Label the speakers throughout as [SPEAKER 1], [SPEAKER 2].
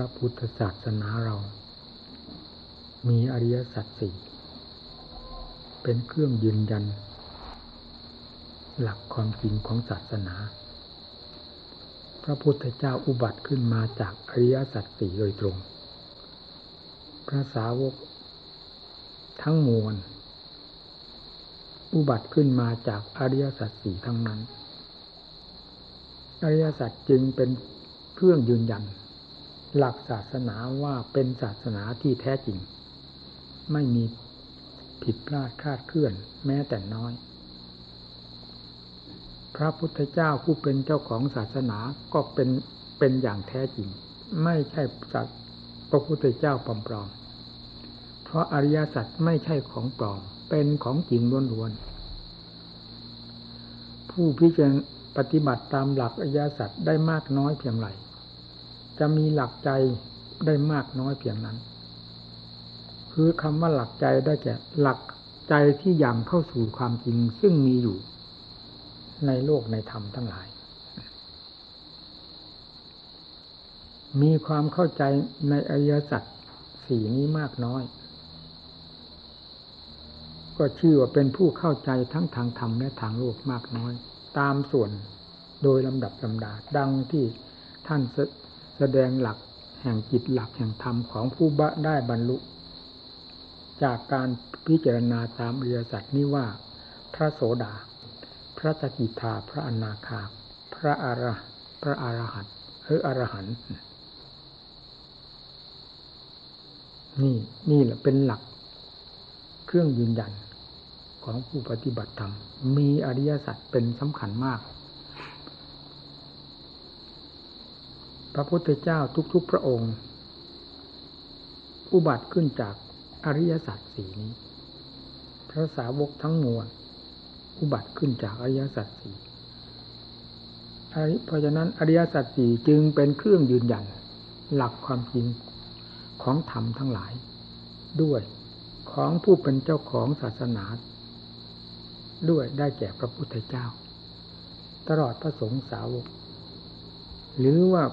[SPEAKER 1] พระพุทธศาสนาเรา มีอริยสัจสี่เป็นเครื่องยืนยัน หลักความจริงของศาสนา พระพุทธเจ้าอุบัติขึ้นมาจากอริยสัจสี่โดยตรง พระสาวก ทั้งมวล อุบัติขึ้นมาจากอริยสัจสี่ทั้งนั้น อริยสัจจึงเป็นเครื่องยืนยัน หลักศาสนาว่าเป็นศาสนาที่แท้จริง ไม่มีผิดพลาดคาดเคลื่อนแม้แต่น้อย พระพุทธเจ้าผู้เป็นเจ้าของศาสนาก็เป็นเป็นอย่างแท้จริง ไม่ใช่สัตว์พระพุทธเจ้าปลอมๆเพราะอริยสัจไม่ใช่ของปลอม เป็นของจริงล้วนๆผู้พิจารณาปฏิบัติตามหลักอริยสัจได้มากน้อยเพียงไร จะมีหลักใจได้มากน้อยเพียงนั้น คือคำว่าหลักใจได้แก่หลักใจที่ยังเข้าสู่ความจริงซึ่งมีอยู่ในโลกในธรรมทั้งหลาย มีความเข้าใจในอริยสัจสี่นี้มากน้อย ก็ชื่อว่าเป็นผู้เข้าใจทั้งทางธรรมและทางโลกมากน้อย ตามส่วนโดยลำดับลำดาดังที่ท่าน แสดงหลักแห่งจิตหลักแห่งธรรมของผู้บะได้บรรลุ จากการพิจารณาตามอริยสัจนี้ว่า พระโสดา พระสกิทาพระอนาคา พระอระพระอรหันต์หรืออรหันต์นี่นี่แหละเป็นหลัก เครื่องยืนยันของผู้ปฏิบัติธรรมมีอริยสัจเป็นสำคัญมาก พระพุทธเจ้าทุกๆพระองค์ อุบัติขึ้นจากอริยสัจสี่นี้ พระสาวกทั้งมวลอุบัติขึ้นจากอริยสัจสี่เพราะฉะนั้นอริยสัจสี่จึงเป็นเครื่องยืนยัน หลักความจริงของธรรมทั้งหลาย ด้วยของผู้เป็นเจ้าของศาสนา ด้วยได้แก่พระพุทธเจ้า ตลอดพระสงฆ์สาวก หรือว่า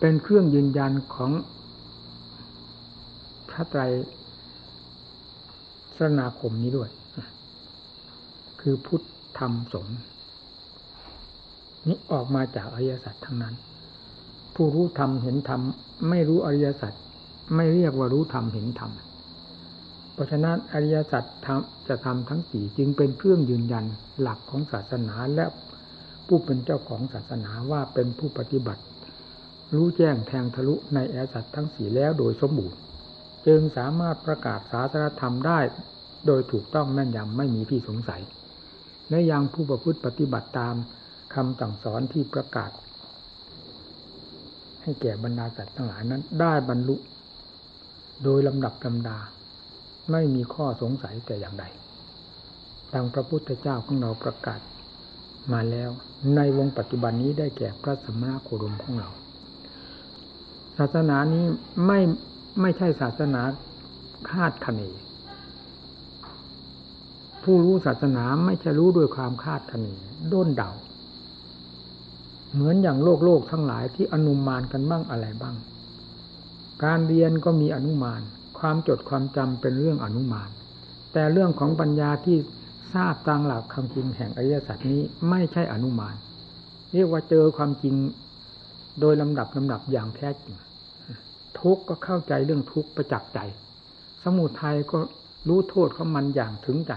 [SPEAKER 1] เป็นเครื่องยืนยันของพระไตรสนาคมนี้ด้วย คือพุทธธรรมสงฆ์นี้ออกมาจากอริยสัจทั้งนั้น ผู้รู้ธรรมเห็นธรรมไม่รู้อริยสัจไม่เรียกว่ารู้ธรรมเห็นธรรมเพราะฉะนั้นอริยสัจจะทำทั้งสี่จึงเป็นเครื่องยืนยันหลักของศาสนาและผู้เป็นเจ้าของศาสนาว่าเป็นผู้ปฏิบัติ รู้แจ้งแทงทะลุในแอสัตทั้งสี่แล้วโดยสมบูรณ์ จึงสามารถประกาศศาสนธรรมได้ โดยถูกต้องแม่นยำไม่มีที่สงสัย และยังผู้ประพฤติปฏิบัติตามคำสั่งสอนที่ประกาศ ให้แก่บรรดาสัตว์ทั้งหลายนั้น ได้บรรลุ โดยลำดับลำดา ไม่มีข้อสงสัยแต่อย่างใดดังพระพุทธเจ้าของเราประกาศมาแล้วในวงปัจจุบันนี้ได้แก่พระสมณโคดมของเรา ศาสนานี้ไม่ไม่ใช่ศาสนาคาดคะเนผู้รู้ศาสนาไม่ใช่รู้ด้วยความคาดคะเนด้นเดาเหมือนอย่างโลกโลกทั้งหลายที่อนุมานกันบ้างอะไรบ้าง การเรียนก็มีอนุมาน ความจดความจำเป็นเรื่องอนุมาน แต่เรื่องของปัญญาที่ทราบตามหลักคำจริงแห่งอริยสัจนี้ไม่ใช่อนุมาน เรียกว่าเจอความจริงโดยลำดับลำดับอย่างแท้จริง ทุกข์ก็เข้าใจเรื่องทุกข์ประจักษ์ใจ สมุทัยก็รู้โทษของมันอย่างถึงใจ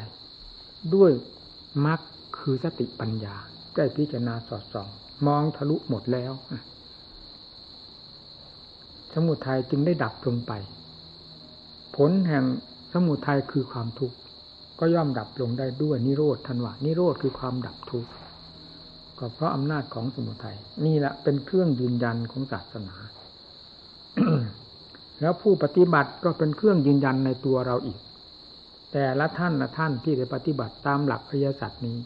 [SPEAKER 1] ด้วยมรรคคือสติปัญญาได้พิจารณาสอดส่อง มองทะลุหมดแล้ว สมุทัยจึงได้ดับลงไป ผลแห่งสมุทัยคือความทุกข์ก็ย่อมดับลงได้ด้วยนิโรธทันวานิโรธคือความดับทุกข์ก็เพราะอำนาจของสมุทัยนี่แหละเป็นเครื่องยืนยันของศาสนา แล้วผู้ปฏิบัติก็เป็นเครื่องยืนยันในตัวเราอีก แต่ละท่านละท่านที่ได้ปฏิบัติตามหลักอริยสัจนี้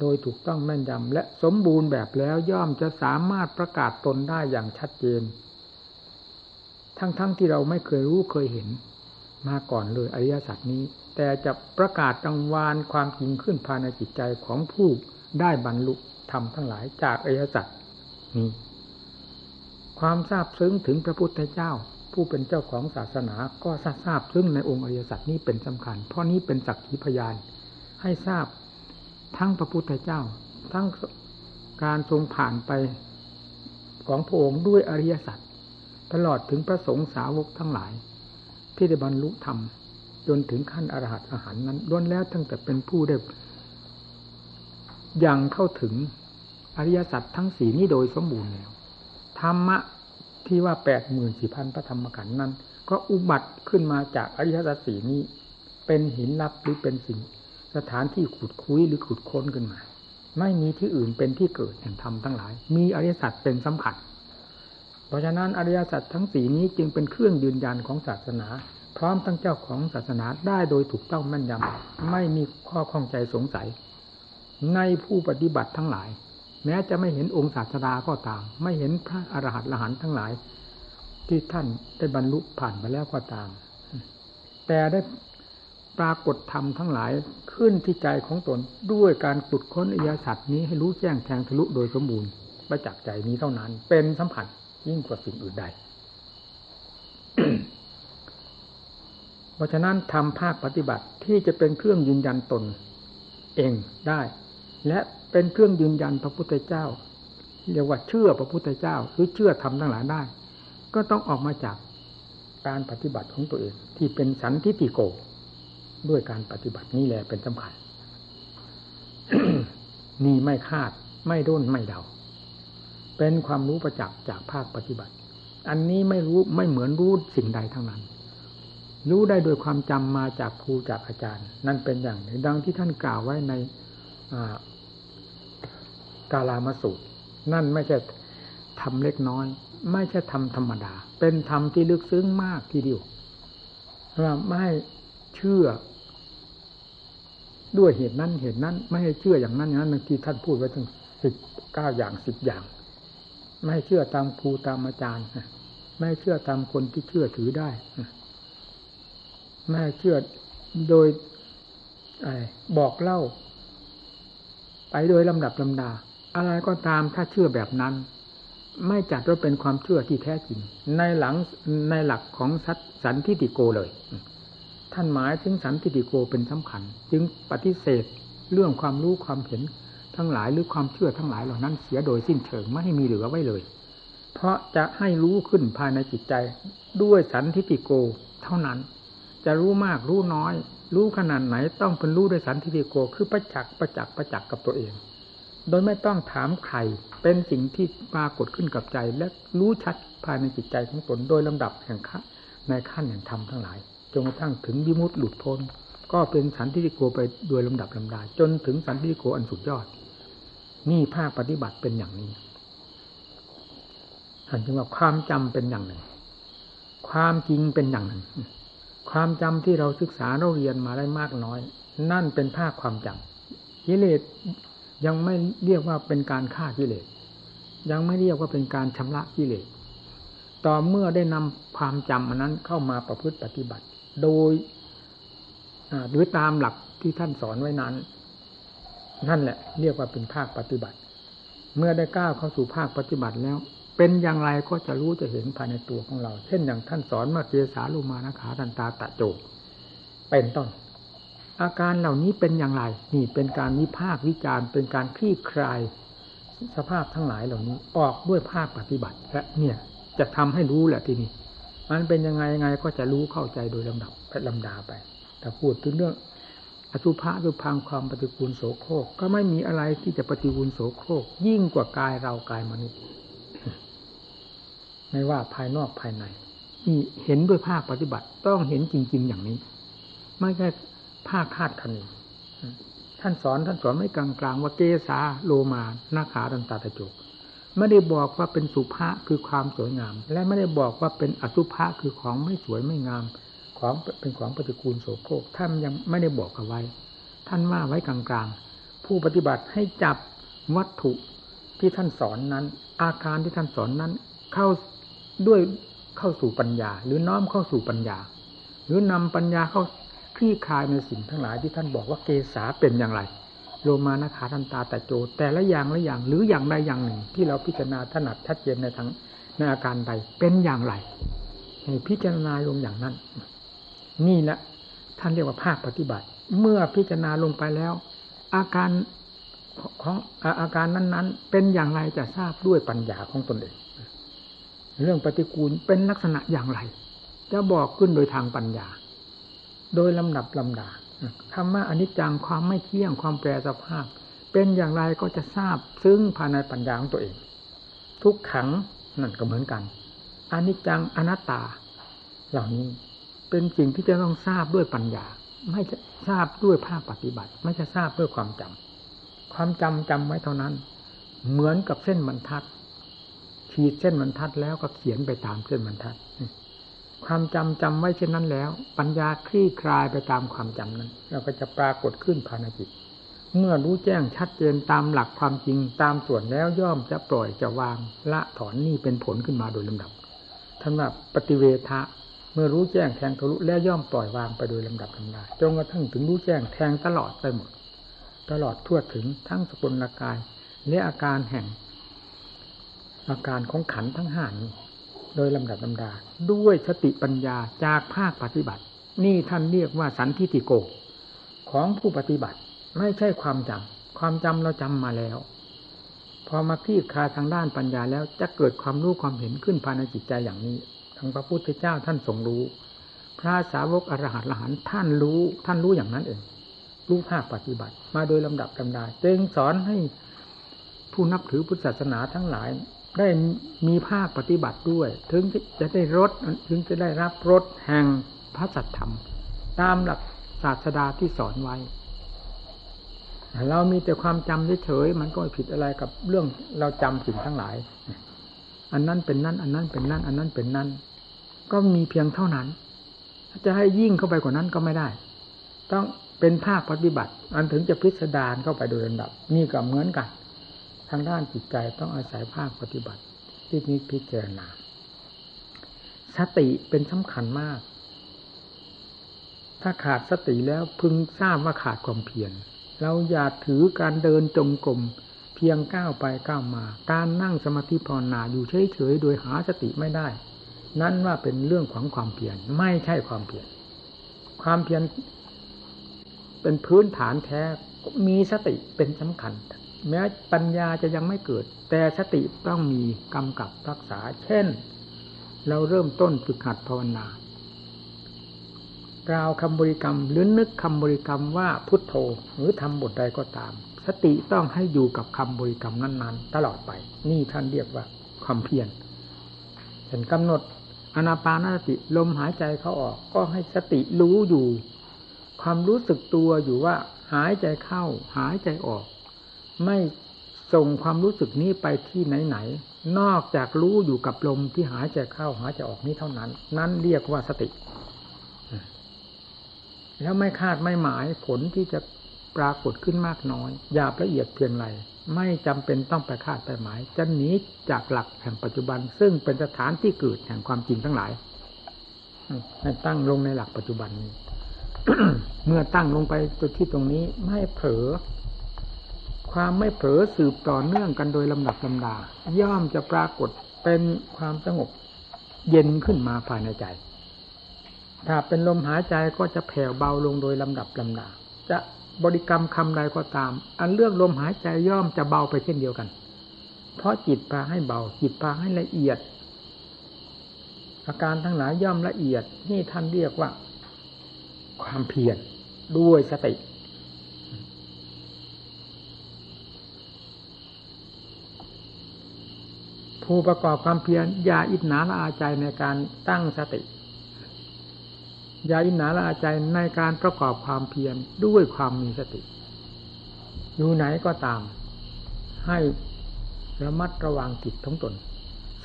[SPEAKER 1] โดยถูกต้องแม่นยำและสมบูรณ์แบบแล้วย่อมจะสามารถประกาศตนได้อย่างชัดเจน ทั้งๆทที่เราไม่เคยรู้เคยเห็นมาก่อนเลยอริยสัจนี้ แต่จะประกาศกังวานความจริงขึ้นภายในจิตใจของผู้ได้บรรลุธรรมทั้งหลายจากอริยสัจนี้ ความทราบซึ้งถึงพระพุทธเจ้า ผู้เป็นเจ้าของศาสนาก็ทราบซึ้งในองค์อริยสัจนี้เป็นสำคัญ เพราะนี้เป็นสักขีพยาน ให้ทราบทั้งพระพุทธเจ้า ทั้งการทรงผ่านไปของพระองค์ด้วยอริยสัจตลอดถึงพระสงฆ์สาวกทั้งหลาย ที่ได้บรรลุธรรม จนถึงขั้นอรหัตอาหารนั้นล้วนแล้วตั้งแต่เป็นผู้ได้ยังเข้าถึงอริยสัจทั้งสี่นี้โดยสมบูรณ์แล้ว ธรรมะที่ว่าแปดหมื่นสี่พันพระธรรมขันธ์นั้น ก็อุบัติขึ้นมาจากอริยสัจสี่นี้ เป็นหินลับหรือเป็นสิ่ง สถานที่ขุดคุยหรือขุดค้นขึ้นมา ไม่มีที่อื่นเป็นที่เกิดแห่งธรรมทั้งหลาย มีอริยสัจเป็นสำคัญเพราะฉะนั้นอริยสัจทั้งสี่นี้จึงเป็นเครื่องยืนยันของศาสนา พร้อมทั้งเจ้าของศาสนาได้โดยถูกต้องแม่นยำไม่มีข้อข้องใจสงสัย ในผู้ปฏิบัติทั้งหลาย แม้จะไม่เห็นองค์ศาสดาก็ตาม ไม่เห็นพระอรหันต์ละหันทั้งหลาย ที่ท่านได้บรรลุผ่านไปแล้วก็ตาม แต่ได้ปรากฏธรรมทั้งหลายขึ้นที่ใจของตนด้วยการขุดค้นอริยสัจนี้ให้รู้แจ้งแทงทะลุโดยสมบูรณ์ประจักษ์ใจนี้เท่านั้น เป็นสัมผัสยิ่งกว่าสิ่งอื่นใด เพราะฉะนั้นทำภาคปฏิบัติที่จะเป็นเครื่องยืนยันตน เองได้ และเป็นเครื่องยืนยันพระพุทธเจ้าเรียกว่าเชื่อพระพุทธเจ้าหรือเชื่อธรรมทั้งหลายได้ ก็ต้องออกมาจากการปฏิบัติของตัวเอง ที่เป็นสันทิติโก ด้วยการปฏิบัตินี่แหละเป็นสำคัญนี่ไม่คาดไม่ด้นไม่เดา เป็นความรู้ประจักษ์จากภาคปฏิบัติ อันนี้ไม่รู้ไม่เหมือนรู้สิ่งใดทั้งนั้น รู้ได้โดยความจำมาจากครูจากอาจารย์ นั่นเป็นอย่างหนึ่งดังที่ท่านกล่าวไว้ใน กาลามาสูตร นั่นไม่ใช่ทำเล็กน้อย ไม่ใช่ทำธรรมดา เป็นธรรมที่ลึกซึ้งมากทีเดียวว่าไม่เชื่อ ด้วยเหตุนั้นเหตุนั้น ไม่ให้เชื่ออย่างนั้นอย่างนั้นที่ท่านพูดไว้ถึงสิบเก้าอย่างสิบอย่าง ไม่เชื่อตามครูตามอาจารย์ไม่เชื่อตามคนที่เชื่อถือได้ไม่เชื่อโดยบอกเล่า ไปโดยลำดับลำดา อะไรก็ตามถ้าเชื่อแบบนั้น ไม่จัดว่าเป็นความเชื่อที่แท้จริง ในหลังในหลักของสันทิติโกเลย ท่านหมายถึงสันทิติโกเป็นสำคัญ จึงปฏิเสธเรื่องความรู้ความเห็นทั้งหลายหรือความเชื่อทั้งหลายเหล่านั้นเสียโดยสิ้นเชิงไม่ให้มีเหลือไว้เลย เพราะจะให้รู้ขึ้นภายในจิตใจด้วยสันทิติโกเท่านั้น จะรู้มากรู้น้อย รู้ขนาดไหนต้องเป็นรู้ด้วยสันทิติโกคือประจักษ์ประจักษ์ประจักษ์กับตัวเอง โดยไม่ต้องถามใครเป็นสิ่งที่ปรากฏขึ้นกับใจ และรู้ชัดภายในจิตใจของตนโดยลำดับแห่งขั้นในขั้นแห่งธรรมทั้งหลายจนกระทั่งถึงวิมุตติหลุดพ้นก็เป็นสันติโกไปโดยลำดับลำดาจนถึงสันติโกอันสุดยอด นี่ภาคปฏิบัติเป็นอย่างนี้ท่านจึงว่าความจำเป็นอย่างหนึ่ง ความจริงเป็นอย่างหนึ่ง ความจำที่เราศึกษาเราเรียนมาได้มากน้อย นั่นเป็นภาคความจำกิเลส ยังไม่เรียกว่าเป็นการฆ่ากิเลส ยังไม่เรียกว่าเป็นการชำระกิเลส ต่อเมื่อได้นำความจำอันนั้นเข้ามาประพฤติปฏิบัติ โดยหรือตามหลักที่ท่านสอนไว้นั้น นั่นแหละ เรียกว่าเป็นภาคปฏิบัติ เมื่อได้ก้าวเข้าสู่ภาคปฏิบัติแล้ว เป็นอย่างไรก็จะรู้จะเห็นภายในตัวของเรา เช่นอย่างท่านสอนมาเกสาลูมานะขาตันตาตะโจเป็นต้น อาการเหล่านี้เป็นอย่างไร นี่เป็นการวิพากวิจารณ์ เป็นการคลี่คลายสภาพทั้งหลายเหล่านี้ ออกด้วยภาคปฏิบัติ และเนี่ยจะทำให้รู้แหละทีนี้มันเป็นยังไงยังไงก็จะรู้เข้าใจโดยลำดับไปลำดาไป แต่พูดถึงเรื่องอสุภะคือพังความปฏิกูลโสโครกก็ไม่มีอะไรที่จะปฏิกูลโสโครก ยิ่งกว่ากายเรากายมนุษย์ ไม่ว่าภายนอกภายในนี่เห็นด้วยภาคปฏิบัติต้องเห็นจริง ๆ อย่างนี้ ไม่ใช่ ภาคคาดคะเนท่านสอนท่านสอนไม่กลางๆว่าเกสาโลมานาขาดันตาตะจุกไม่ได้บอกว่าเป็นสุภาคือความสวยงาม และไม่ได้บอกว่าเป็นอสุภะคือของไม่สวยไม่งาม ของเป็นของปฏิกูลโสโครกท่านยังไม่ได้บอกเอาไว้ ท่านว่าไว้กลางๆ ผู้ปฏิบัติให้จับวัตถุที่ท่านสอนนั้น อาการที่ท่านสอนนั้น เข้าด้วยเข้าสู่ปัญญา หรือน้อมเข้าสู่ปัญญา หรือนำปัญญาเข้า คลี่คลายในสิ่งทั้งหลายที่ท่านบอกว่าเกษาเป็นอย่างไร โลมานะขาทันตาแต่โจ แต่ละอย่างละอย่างหรืออย่างใดอย่างหนึ่ง ที่เราพิจารณาถนัดชัดเจนในทางในอาการใดเป็นอย่างไรให้พิจารณาลงอย่างนั้น นี่แหละท่านเรียกว่าภาคปฏิบัติ เมื่อพิจารณาลงไปแล้ว อาการของอาการนั้นๆ เป็นอย่างไรจะทราบด้วยปัญญาของตนเอง เรื่องปฏิกูลเป็นลักษณะอย่างไร จะบอกขึ้นโดยทางปัญญา โดยลำดับลำดาคำว่าอนิจจังความไม่เที่ยงความแปรสภาพ เป็นอย่างไรก็จะทราบซึ่งภายในปัญญาของตัวเอง ทุกขังนั่นก็เหมือนกันอนิจจังอนัตตา เหล่านี้เป็นสิ่งที่จะต้องทราบด้วยปัญญา ไม่จะทราบด้วยภาคปฏิบัติ ไม่จะทราบด้วยความจำความจำจำไว้เท่านั้น เหมือนกับเส้นบรรทัดขีดเส้นบรรทัดแล้วก็เขียนไปตามเส้นบรรทัด ความจำจำไว้เช่นนั้นแล้ว ปัญญาคลี่คลายไปตามความจำนั้น เราก็จะปรากฏขึ้นภายในจิต เมื่อรู้แจ้งชัดเจนตามหลักความจริงตามส่วนแล้วย่อมจะปล่อยจะวางละถอนนี่เป็นผลขึ้นมาโดยลำดับท่านว่าปฏิเวทะเมื่อรู้แจ้งแทงทะลุแล้วย่อมปล่อยวางไปโดยลำดับลำดาจนกระทั่งถึงรู้แจ้งแทงตลอดไปหมด ตลอดทั่วถึงทั้งสกุลกายและอาการแห่ง อาการของขันทั้งห้านี้ โดยลำดับลำดา ด้วยสติปัญญาจากภาคปฏิบัติ นี่ท่านเรียกว่าสันทิติโก ของผู้ปฏิบัติไม่ใช่ความจำความจำเราจำมาแล้ว พอมาคลี่คลายทางด้านปัญญาแล้วจะเกิดความรู้ความเห็นขึ้นภายในจิตใจอย่างนี้ทั้งพระพุทธเจ้าท่านทรงรู้ พระสาวกอรหัตละหันท่านรู้ ท่านรู้อย่างนั้นเองรู้ภาคปฏิบัติ มาโดยลำดับลำดาจึงสอนให้ผู้นับถือพุทธศาสนาทั้งหลาย ได้มีภาคปฏิบัติด้วย ถึงจะได้รสถึงจะได้รับรสแห่งพระสัทธรรม ตามหลักศาสดาที่สอนไว้ เรามีแต่ความจำเฉยๆมันก็ไม่ผิดอะไรกับเรื่องเราจำสิ่งทั้งหลาย อันนั้นเป็นนั่น อันนั้นเป็นนั่น อันนั้นเป็นนั่น ก็มีเพียงเท่านั้น จะให้ยิ่งเข้าไปกว่านั้นก็ไม่ได้ ต้องเป็นภาคปฏิบัติ อันถึงจะพิสดารเข้าไปโดยลำดับ นี่ก็เหมือนกัน ทางด้านจิตใจต้องอาศัยภาคปฏิบัติที่นี้พิจารณาสติเป็นสำคัญมาก ถ้าขาดสติแล้วพึงทราบว่าขาดความเพียรเราอย่าถือการเดินจงกรมเพียงก้าวไปก้าวมา การนั่งสมาธิภาวนาอยู่เฉยๆโดยหาสติไม่ได้ นั่นว่าเป็นเรื่องของความเพียรไม่ใช่ความเพียรความเพียรเป็นพื้นฐานแท้มีสติเป็นสำคัญ แม้ปัญญาจะยังไม่เกิด แต่สติต้องมีกำกับรักษา เช่น เราเริ่มต้นฝึกหัดภาวนากล่าวคำบริกรรมหรือนึกคำบริกรรมว่าพุทโธหรือทำบทใดก็ตาม สติต้องให้อยู่กับคำบริกรรมนั้น ๆ ตลอดไป นี่ท่านเรียกว่าความเพียรเห็นกำหนดอนาปานสติลมหายใจเขาออก ก็ให้สติรู้อยู่ ความรู้สึกตัวอยู่ว่า หายใจเข้า หายใจออก ไม่ส่งความรู้สึกนี้ไปที่ไหนๆนอกจากรู้อยู่กับลมที่หายใจเข้าหายใจออกนี้เท่านั้น นั่นเรียกว่าสติ แล้วไม่คาดไม่หมายผลที่จะปรากฏขึ้นมากน้อยหยาละเอียดเพียงไรไม่จำเป็นต้องไปคาดไปหมาย จะหนีจากหลักแห่งปัจจุบัน ซึ่งเป็นสถานที่เกิดแห่งความจริงทั้งหลายให้ตั้งลงในหลักปัจจุบันนี้เมื่อตั้งลงไปจุดที่ตรงนี้ไม่เผลอ ความไม่เผลอสืบต่อเนื่องกันโดยลำดับลำดา ย่อมจะปรากฏเป็นความสงบเย็นขึ้นมาภายในใจ ถ้าเป็นลมหายใจก็จะแผ่วเบาลงโดยลำดับลำดา จะบริกรรมคำใดก็ตาม อันเรื่องลมหายใจย่อมจะเบาไปเช่นเดียวกัน เพราะจิตพาให้เบา จิตพาให้ละเอียด อาการทั้งหลายย่อมละเอียด นี่ท่านเรียกว่า ความเพียรด้วยสติ ผู้ประกอบความเพียรอย่าอิจนาละอาใจในการตั้งสติ อย่าอิจนาละอาใจในการประกอบความเพียรด้วยความมีสติ อยู่ไหนก็ตาม ให้ระมัดระวังจิตทั้งตน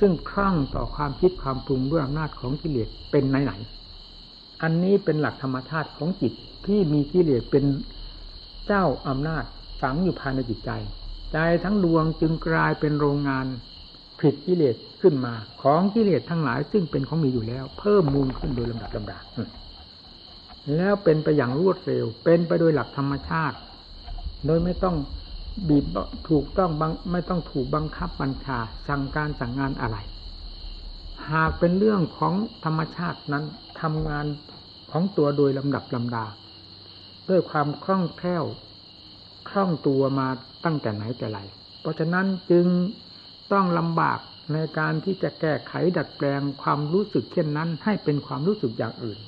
[SPEAKER 1] ซึ่งคล่งต่อความคิดความปรุงด้วยอำนาจของกิเลสเป็นไหนไหนอันนี้เป็นหลักธรรมชาติของจิตที่มีกิเลสเป็นเจ้าอำนาจฝังอยู่ภายในจิตใจ ใจทั้งดวงจึงกลายเป็นโรงงาน ผิดกิเลสขึ้นมา ของกิเลสทั้งหลาย ซึ่งเป็นของมีอยู่แล้ว เพิ่มมูลขึ้นโดยลำดับลำดับแล้วเป็นไปอย่างรวดเร็ว เป็นไปโดยหลักธรรมชาติ โดยไม่ต้องบีบถูกต้องบังไม่ต้องถูกบังคับบัญชาสั่งการสั่งงานอะไร หากเป็นเรื่องของธรรมชาตินั้นทำงานของตัวโดยลำดับลำดา ด้วยความคล่องแคล่วคล่องตัวมาตั้งแต่ไหนแต่ไรเพราะฉะนั้นจึง ต้องลำบากในการที่จะแก้ไขดัดแปลงความรู้สึกเช่นนั้น ให้เป็นความรู้สึกอย่างอื่น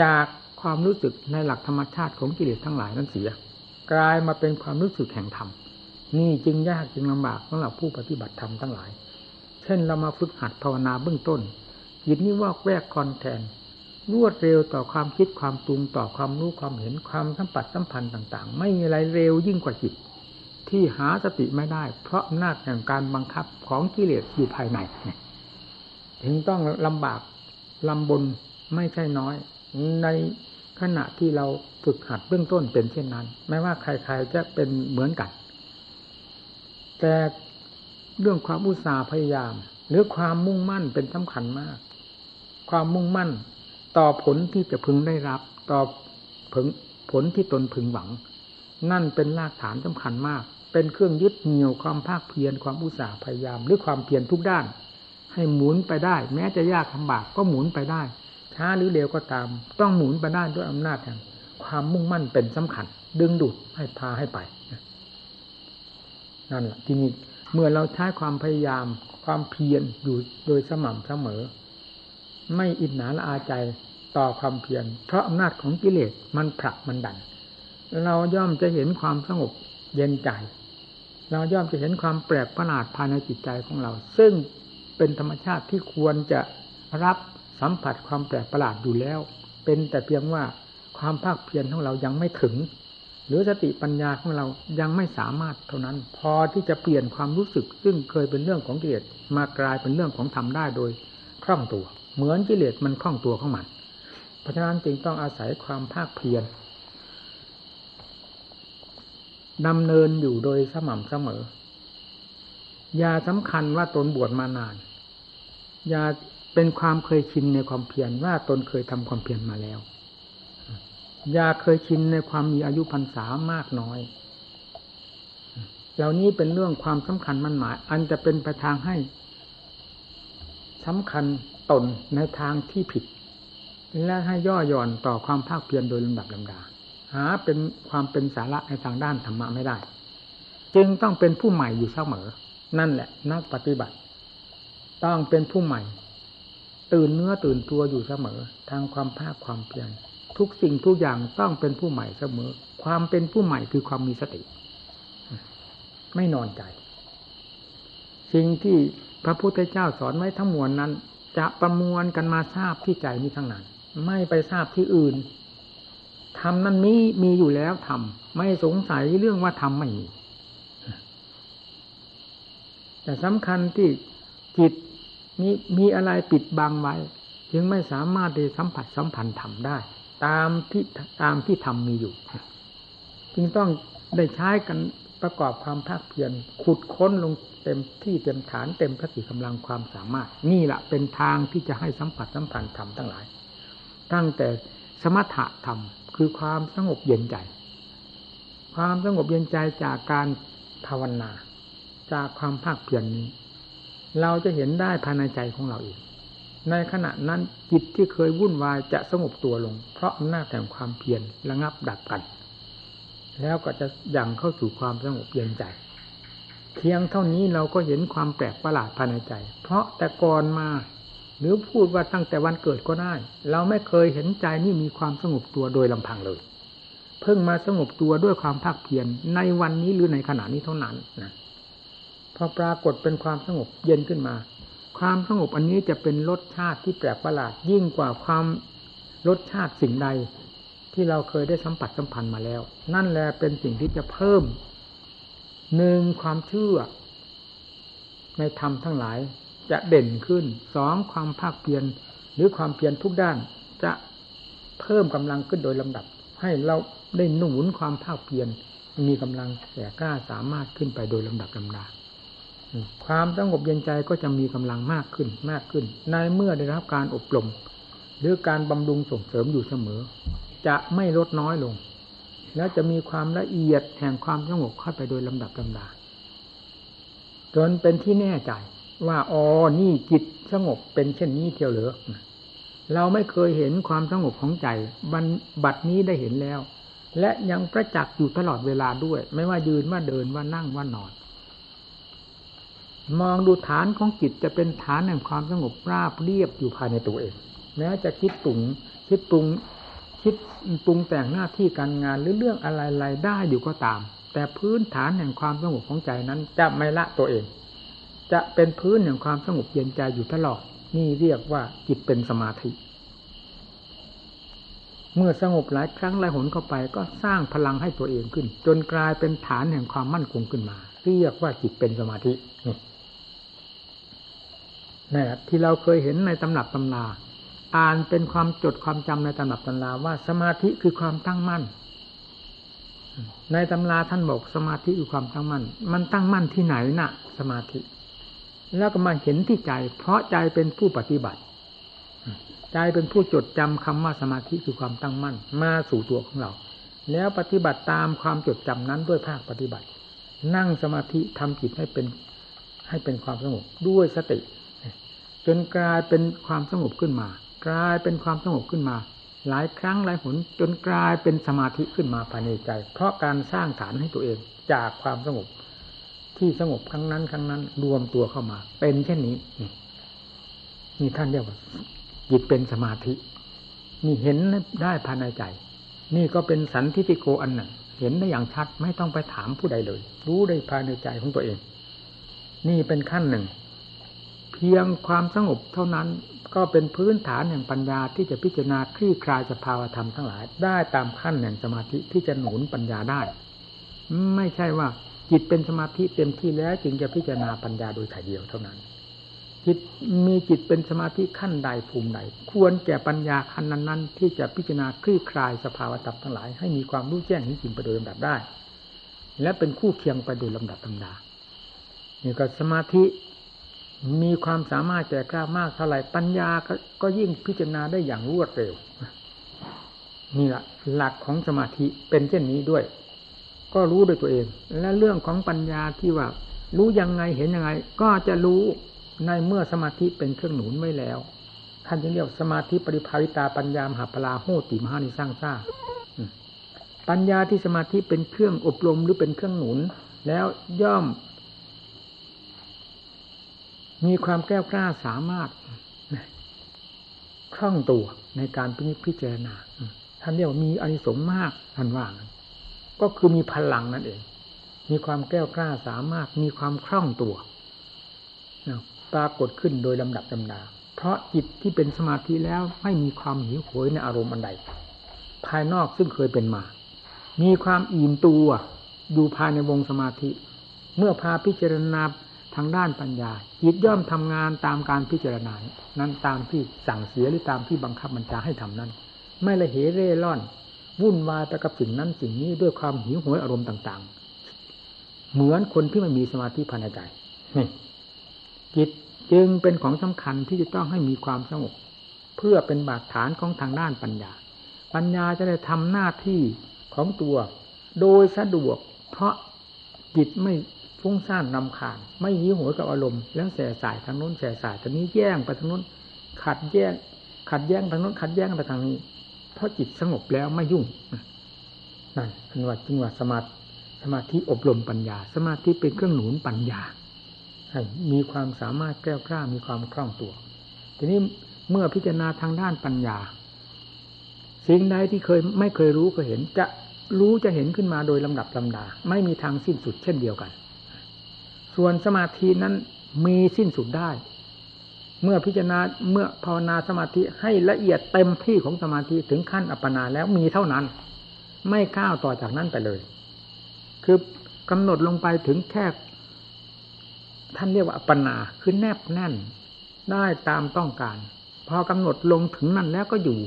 [SPEAKER 1] จากความรู้สึกในหลักธรรมชาติของกิเลสทั้งหลายนั้นเสีย กลายมาเป็นความรู้สึกแห่งธรรมนี่จึงยากจึงลำบากสำหรับผู้ปฏิบัติธรรมทั้งหลาย เช่นเรามาฝึกหัดภาวนาเบื้องต้นจิตนี้วอกแวกคอนแทนรวดเร็วต่อความคิดความปรุงต่อความรู้ความเห็นความสัมผัสสัมพันธ์ต่าง ๆ ไม่มีอะไรเร็วยิ่งกว่าจิต ที่หาสติไม่ได้ เพราะอำนาจแห่งการบังคับของกิเลสอยู่ภายในถึงต้องลำบากลำบนไม่ใช่น้อย ในขณะที่เราฝึกหัดเบื้องต้นเป็นเช่นนั้น ไม่ว่าใครๆจะเป็นเหมือนกัน แต่เรื่องความอุตสาห์พยายาม หรือความมุ่งมั่นเป็นสำคัญมาก ความมุ่งมั่นต่อผลที่จะพึงได้รับ ต่อผลผลที่ตนพึงหวัง นั่นเป็นรากฐานสำคัญมาก เป็นเครื่องยึดเหนี่ยวความภาคเพียรความอุตสาห์พยายาม หรือความเพียรทุกด้าน ให้หมุนไปได้ แม้จะยากลำบากก็หมุนไปได้ ช้าหรือเร็วก็ตาม ต้องหมุนไปได้ด้วยอำนาจแห่งความมุ่งมั่นเป็นสำคัญ ดึงดูดให้พาให้ไปนั่นแหละที่นี่เมื่อเราใช้ความพยายามความเพียรอยู่โดยสม่ำเสมอ ไม่อิจฉาละอาใจต่อความเพียรเพราะอำนาจของกิเลสมันผลักมันดัน เราย่อมจะเห็นความสงบเย็นใจ เราย่อมจะเห็นความแปลกประหลาดภายในจิตใจของเรา ซึ่งเป็นธรรมชาติที่ควรจะรับสัมผัสความแปลกประหลาดอยู่แล้ว เป็นแต่เพียงว่าความภาคเพียรของเรายังไม่ถึง หรือสติปัญญาของเรายังไม่สามารถเท่านั้น พอที่จะเปลี่ยนความรู้สึก ซึ่งเคยเป็นเรื่องของกิเลสมากลายเป็นเรื่องของธรรมได้โดยคล่องตัว เหมือนกิเลสมันคล่องตัวของมัน เพราะฉะนั้นจึงต้องอาศัยความภาคเพียร ดำเนินอยู่โดยสม่ำเสมอ อย่าสำคัญว่าตนบวชมานาน อย่าเป็นความเคยชินในความเพียรว่าตนเคยทำความเพียรมาแล้ว อย่าเคยชินในความมีอายุพรรษามากน้อย เหล่านี้เป็นเรื่องความสำคัญมันหมาย อันจะเป็นไปทางให้สำคัญตนในทางที่ผิด และให้ย่อหย่อนต่อความภาคเพียรโดยลำดับลำดา หาเป็นความเป็นสาระในทางด้านธรรมะไม่ได้ จึงต้องเป็นผู้ใหม่อยู่เสมอ นั่นแหละ นักปฏิบัติ ต้องเป็นผู้ใหม่ ตื่นเนื้อตื่นตัวอยู่เสมอ ทางความภาคความเพียรทุกสิ่งทุกอย่างต้องเป็นผู้ใหม่เสมอ ความเป็นผู้ใหม่คือความมีสติ ไม่นอนใจ สิ่งที่พระพุทธเจ้าสอนไว้ทั้งมวลนั้น จะประมวลกันมาทราบที่ใจนี้ทั้งนั้น ไม่ไปทราบที่อื่น ทำนั้นมีมีอยู่แล้วทำไม่สงสัยเรื่องว่าทำไม่มี แต่สำคัญที่จิตมีมีอะไรปิดบังไว้ จึงไม่สามารถได้สัมผัสสัมพันธ์ทำได้ ตามที่ตามที่ทำมีอยู่ จึงต้องได้ใช้กันประกอบความภาคเพียรขุดค้นลงเต็มที่เต็มฐานเต็มพติกำลังความสามารถ นี่แหละเป็นทางที่จะให้สัมผัสสัมพันธ์ธรรมทั้งหลาย ตั้งแต่สมถะธรรม คือความสงบเย็นใจ ความสงบเย็นใจจากการภาวนา จากความภาคเพียรนนี้ เราจะเห็นได้ภายในใจของเราเองในขณะนั้นจิตที่เคยวุ่นวายจะสงบตัวลง เพราะอำนาจแห่งความเพียรระงับดับกัน แล้วก็จะยังเข้าสู่ความสงบเย็นใจ เพียงเท่านี้เราก็เห็นความแปลกประหลาดภายในใจ เพราะแต่ก่อนมา หรือพูดว่าตั้งแต่วันเกิดก็ได้ เราไม่เคยเห็นใจนี่มีความสงบตัวโดยลำพังเลย เพิ่งมาสงบตัวด้วยความภาคเพียรในวันนี้หรือในขณะนี้เท่านั้นนะพอปรากฏเป็นความสงบเย็นขึ้นมา ความสงบอันนี้จะเป็นรสชาติที่แปลกประหลาดยิ่งกว่าความรสชาติสิ่งใด ที่เราเคยได้สัมผัสสัมพันธ์มาแล้ว นั่นแหละเป็นสิ่งที่จะเพิ่มหนึ่งความเชื่อ ในธรรมทั้งหลาย จะเด่นขึ้นสองความภาคเพียรหรือความเพียรทุกด้านจะเพิ่มกำลังขึ้นโดยลำดับ ให้เราได้หนุนความภาคเพียรมีกำลังแก่กล้าสามารถขึ้นไปโดยลำดับลำดาความสงบเย็นใจก็จะมีกำลังมากขึ้นมากขึ้น ในเมื่อได้รับการอบรม หรือการบำรุงส่งเสริมอยู่เสมอ จะไม่ลดน้อยลง แล้วจะมีความละเอียดแห่งความสงบเข้าไปโดยลำดับลำดาจนเป็นที่แน่ใจ ว่าอ๋อนี่จิตสงบเป็นเช่นนี้เที่ยวเหลือเราไม่เคยเห็นความสงบของใจบันบัดนี้ได้เห็นแล้ว และยังประจักษ์อยู่ตลอดเวลาด้วย ไม่ว่ายืนว่าเดินว่านั่งว่านอน มองดูฐานของจิตจะเป็นฐานแห่งความสงบราบเรียบอยู่ภายในตัวเอง แม้จะคิดปรุงคิดปรุงคิดปรุงแต่งหน้าที่การงานหรือเรื่องอะไรๆได้อยู่ก็ตาม แต่พื้นฐานแห่งความสงบของใจนั้นจะไม่ละตัวเอง จะเป็นพื้นแห่งความสงบเย็นใจอยู่ตลอด นี่เรียกว่าจิตเป็นสมาธิ เมื่อสงบหลายครั้งหลายหนเข้าไปก็สร้างพลังให้ตัวเองขึ้น จนกลายเป็นฐานแห่งความมั่นคงขึ้นมา เรียกว่าจิตเป็นสมาธินี่นี่ที่เราเคยเห็นในตำหนับตำราอ่านเป็นความจดความจำในตำรับตำราว่าสมาธิคือความตั้งมั่น ในตำราท่านบอกสมาธิคือความตั้งมั่น มันตั้งมั่นที่ไหนนะ่ะ สมาธิ แล้วก็มาเห็นที่ใจ เพราะใจเป็นผู้ปฏิบัติ ใจเป็นผู้จดจำคำว่าสมาธิคือความตั้งมั่น มาสู่ตัวของเรา แล้วปฏิบัติตามความจดจำนั้นด้วยภาคปฏิบัติ นั่งสมาธิทำจิตให้เป็นให้เป็นความสงบด้วยสติ จนกลายเป็นความสงบขึ้นมา กลายเป็นความสงบขึ้นมา หลายครั้งหลายหนจนกลายเป็นสมาธิขึ้นมาภายในใจ เพราะการสร้างฐานให้ตัวเองจากความสงบ ที่สงบครั้งนั้นครั้งนั้น รวมตัวเข้ามา เป็นเช่นนี้นี่ท่านเรียกว่าจิตเป็นสมาธิ นี่เห็นได้ภายในใจ นี่ก็เป็นสันทิฏโกอันหนึ่งเห็นได้อย่างชัดไม่ต้องไปถามผู้ใดเลย รู้ได้ภายในใจของตัวเอง นี่เป็นขั้นหนึ่ง เพียงความสงบเท่านั้นก็เป็นพื้นฐานแห่งปัญญาที่จะพิจารณาคลี่คลายสภาวธรรมทั้งหลาย ได้ตามขั้นแห่งสมาธิที่จะหนุนปัญญาได้ ไม่ใช่ว่า จิตเป็นสมาธิเต็มที่แล้วจึงจะพิจารณาปัญญาโดยถ่ายเดียวเท่านั้น จิตมีจิตเป็นสมาธิขั้นใดภูมิใดควรแก่ปัญญาขั้นนั้นๆ ที่จะพิจารณาคลี่คลายสภาวธรรมทั้งหลาย ให้มีความรู้แจ้งนี้จริงไปโดยลำดับได้ และเป็นคู่เคียงไปโดยลำดับตำดานี่ก็สมาธิมีความสามารถแก่กล้ามากเท่าไหร่ปัญญาก็ก็ยิ่งพิจารณาได้อย่างรวดเร็วนี่แหละหลักของสมาธิเป็นเช่นนี้ด้วย ก็รู้ด้วยตัวเอง และเรื่องของปัญญาที่ว่า รู้ยังไงเห็นยังไง ก็จะรู้ในเมื่อสมาธิเป็นเครื่องหนุนไว้แล้ว ท่านจึงเรียกสมาธิปริภาวิตาปัญญามหาปลาโหติมหานิสร้างซ่าปัญญาที่สมาธิเป็นเครื่องอบรมหรือเป็นเครื่องหนุน แล้วย่อม มีความแก้วกล้าสามารถคล่องตัวในการพิจารณาท่านเรียกว่ามีอนิสงส์มากท่านว่าง ก็คือมีพลังนั่นเอง มีความแก้วกล้าสามารถมีความคล่องตัวปรากฏขึ้นโดยลำดับลำดา เพราะจิตที่เป็นสมาธิแล้วไม่มีความหิวโหยในอารมณ์อันใด ภายนอกซึ่งเคยเป็นมา มีความอิ่มตัวอยู่ภายในวงสมาธิ เมื่อพาพิจารณาทางด้านปัญญา จิตย่อมทำงานตามการพิจารณา นั้นตามที่สั่งเสียหรือตามที่บังคับบัญชาให้ทำนั้น ไม่ละเหเร่ร่อน วุ่นวายไปกับสิ่งนั้นสิ่งนี้ด้วยความหิวโหยอารมณ์ต่าง ๆ เหมือนคนที่ไม่มีสมาธิภายในใจจิตจึงเป็นของสำคัญที่จะต้องให้มีความสงบเพื่อเป็นบาดฐานของทางด้านปัญญา ปัญญาจะได้ทำหน้าที่ของตัว โดยสะดวก เพราะจิตไม่ฟุ้งซ่านนำคาญไม่หิวโหยกับอารมณ์ แล้วแส่สายทางนู้นแส่สายทางนี้แย่งไปทางนู้นขัดแย้งขัดแย้งทางนู้นขัดแย้งไปทางนี้ เพราะจิตสงบแล้วไม่ยุ่งนั่นเป็นว่าจึงว่าสมาธิสมาธิอบรมปัญญา สมาธิเป็นเครื่องหนุนปัญญาให้มีความสามารถแก้วกล้ามีความคล่องตัว ทีนี้เมื่อพิจารณาทางด้านปัญญา สิ่งใดที่เคยไม่เคยรู้เคยเห็น จะรู้จะเห็นขึ้นมาโดยลำดับลำดา ไม่มีทางสิ้นสุดเช่นเดียวกัน ส่วนสมาธินั้นมีสิ้นสุดได้ เมื่อพิจารณาเมื่อภาวนาสมาธิให้ละเอียดเต็มที่ของสมาธิถึงขั้นอัปปนาแล้วมีเท่านั้น ไม่ก้าวต่อจากนั้นไปเลย คือกำหนดลงไปถึงแค่ท่านเรียกว่าอัปปนาคือแนบแน่นได้ตามต้องการ พอกำหนดลงถึงนั้นแล้วก็อยู่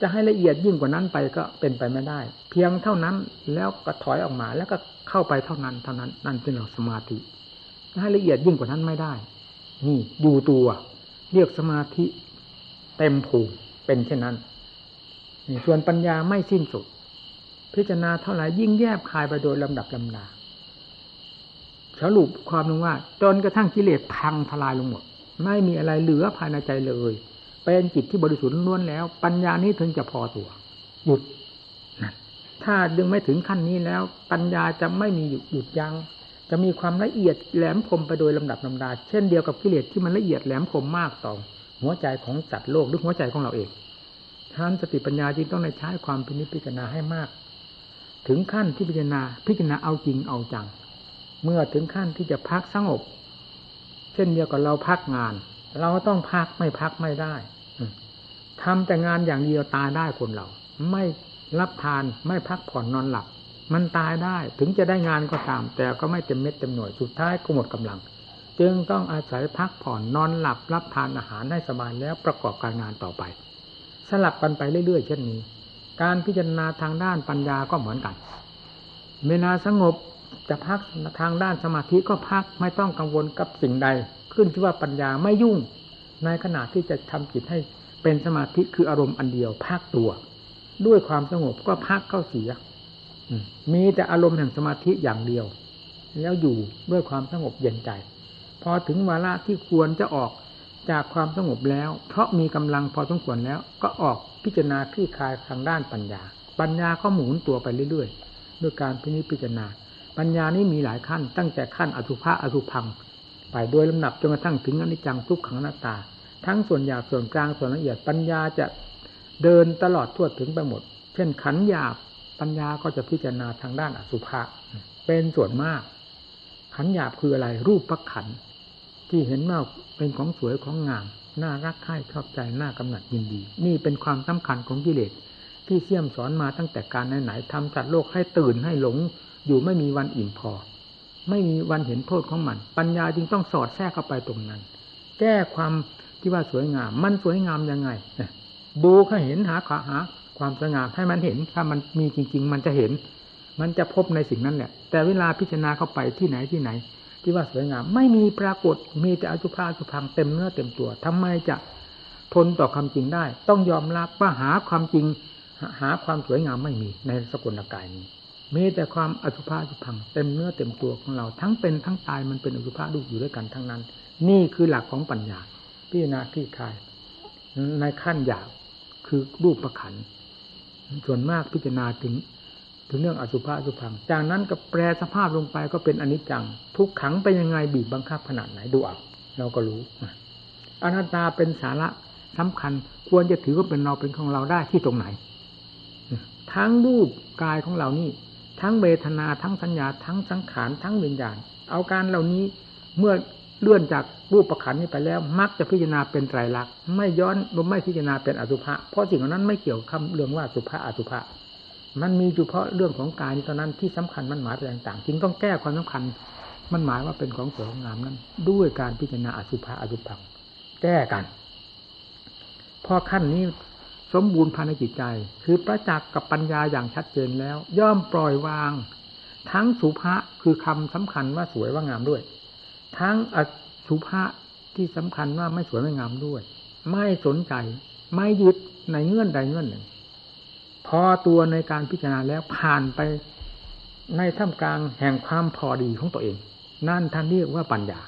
[SPEAKER 1] จะให้ละเอียดยิ่งกว่านั้นไปก็เป็นไปไม่ได้ เพียงเท่านั้นแล้วก็ถอยออกมาแล้วก็เข้าไปเท่านั้นเท่านั้นนั่นเป็นหลักสมาธิให้ละเอียดยิ่งกว่านั้นไม่ได้ นี่อยู่ตัว เรียกสมาธิ เต็มภูมิเป็นเช่นนั้นนี่ส่วนปัญญาไม่สิ้นสุด พิจารณาเท่าไหร่ยิ่งแยบคายไปโดยลำดับลำดาสรุปความนึงว่า จนกระทั่งกิเลสพังทลายลงหมด ไม่มีอะไรเหลือภายในใจเลย เป็นจิตที่บริสุทธิ์ล้วนแล้ว ปัญญานี้ถึงจะพอตัวหยุดถ้าดึงไม่ถึงขั้นนี้แล้ว ปัญญาจะไม่มีหยุดยัง้ง จะมีความละเอียดแหลมคมไปโดยลำดับลาดา เช่นเดียวกับกิเลสที่มันละเอียดแหลมคมมากต่อหัวใจของจัดโลกหรือหัวใจของเราเองท่านสติปัญญาจึงต้องในใช้ความพินิจพิจารณาให้มาก ถึงขั้นที่พิจารณาพิจารณาเอาจริงเอาจัง เมื่อถึงขั้นที่จะพักสงบ เช่นเดียวกับเราพักงาน เราต้องพักไม่พักไม่ได้ทำแต่งานอย่างเดียวตายได้คนเรา ไม่รับทานไม่พักผ่อนนอนหลับ มันตายได้ถึงจะได้งานก็ตาม แต่ก็ไม่เต็มเม็ดเต็มหน่วยสุดท้ายก็หมดกำลัง จึงต้องอาศัยพักผ่อนนอนหลับรับทานอาหารให้สบายแล้วประกอบการงานต่อไป สลับกันไปเรื่อยๆ เช่นนี้ การพิจารณาทางด้านปัญญาก็เหมือนกัน เวลาสงบจะพักทางด้านสมาธิก็พักไม่ต้องกังวลกับสิ่งใด ขึ้นที่ว่าปัญญาไม่ยุ่ง ในขณะที่จะทำจิตให้เป็นสมาธิคืออารมณ์อันเดียวพักตัว ด้วยความสงบก็พักเข้าเสีย มีแต่อารมณ์แห่งสมาธิอย่างเดียว แล้วอยู่ด้วยความสงบเย็นใจ พอถึงวาระที่ควรจะออกจากความสงบแล้ว เพราะมีกำลังพอสมควรแล้ว ก็ออกพิจารณาคลี่คลายทางด้านปัญญา ปัญญาก็หมุนตัวไปเรื่อยๆ ด้วยการพิพิจารณา ปัญญานี้มีหลายขั้น ตั้งแต่ขั้นอสุภะอสุพัง ไปโดยลำดับจนกระทั่งถึงอนิจจังทุกขังหน้าตา ทั้งส่วนหยาบส่วนกลางส่วนละเอียดปัญญาจะเดินตลอดทั่วถึงไปหมด เช่นขันหยาบ ปัญญาก็จะพิจารณาทางด้านอสุภะเป็นส่วนมาก ขันหยาบคืออะไร รูปพักขัน ที่เห็นว่าเป็นของสวยของงาม น่ารักใคร่ชอบใจน่ากำหนัดยินดี นี่เป็นความสำคัญของกิเลสที่เสี่ยมสอนมาตั้งแต่การไหนๆทำจัดโลกให้ตื่นให้หลง อยู่ไม่มีวันอิ่มพอ ไม่มีวันเห็นโทษของมัน ปัญญาจึงต้องสอดแทรกเข้าไปตรงนั้น แก้ความที่ว่าสวยงาม มันสวยงามยังไงดูเขาเห็นหาขาหา ความสวยงามให้มันเห็นถ้ามันมีจริง ๆ มันจะเห็น มันจะพบในสิ่งนั้นแหละแต่เวลาพิจารณาเข้าไปที่ไหนที่ไหน ที่ว่าสวยงาม ไม่มีปรากฏมีแต่อสุภาอสุพังเต็มเนื้อเต็มตัวทำไมจะทนต่อความจริงได้ ต้องยอมรับว่าหาความจริง หาความสวยงามไม่มีในสกุลกายนี้มีแต่ความอสุภาอสุพังเต็มเนื้อเต็มตัวของเรา ทั้งเป็นทั้งตายมันเป็นอสุภาดูอยู่ด้วยกันทั้งนั้น นี่คือหลักของปัญญาพิจารณาคลี่คลายในขั้นหยาบคือรูปประขัน ส่วนมากพิจารณาถึง ถึงเรื่องอสุภะอสุพัง จากนั้นก็แปลสภาพลงไปก็เป็นอนิจจัง ทุกขังไปยังไงบีบบังคับขนาดไหนดูเอาเราก็รู้อนัตตาเป็นสาระสำคัญ ควรจะถือว่าเป็นเราเป็นของเราได้ที่ตรงไหน ทั้งรูปกายของเรานี่ทั้งเวทนาทั้งสัญญา ทั้งสังขารทั้งวิญญาณ เอาการเหล่านี้เมื่อ เลื่อนจากรูปประขันนี้ไปแล้ว มักจะพิจารณาเป็นไตรลักษณ์ไม่ย้อนไม่พิจารณาเป็นอสุภะเพราะสิ่งเหล่านั้นไม่เกี่ยวคำเรื่องว่าสุภะอสุภะมันมีเฉพาะเรื่องของกายเท่านั้นที่สำคัญมันหมายไปต่างๆ จึงต้องแก้ความสำคัญ มันหมายว่าเป็นของสวยของงามนั้น ด้วยการพิจารณาอสุภะอสุพังแก้กัน พอขั้นนี้สมบูรณ์ภายในจิตใจ คือประจักษ์กับปัญญาอย่างชัดเจนแล้ว ย่อมปล่อยวาง ทั้งสุภะคือคำสำคัญว่าสวยว่างามด้วย ทั้งอสุภะที่สำคัญว่าไม่สวยไม่งามด้วย ไม่สนใจ ไม่ยึดในเงื่อนใดเงื่อนหนึ่ง พอตัวในการพิจารณาแล้วผ่านไปในท่ามกลางแห่งความพอดีของตัวเอง นั่นท่านเรียกว่าปัญญา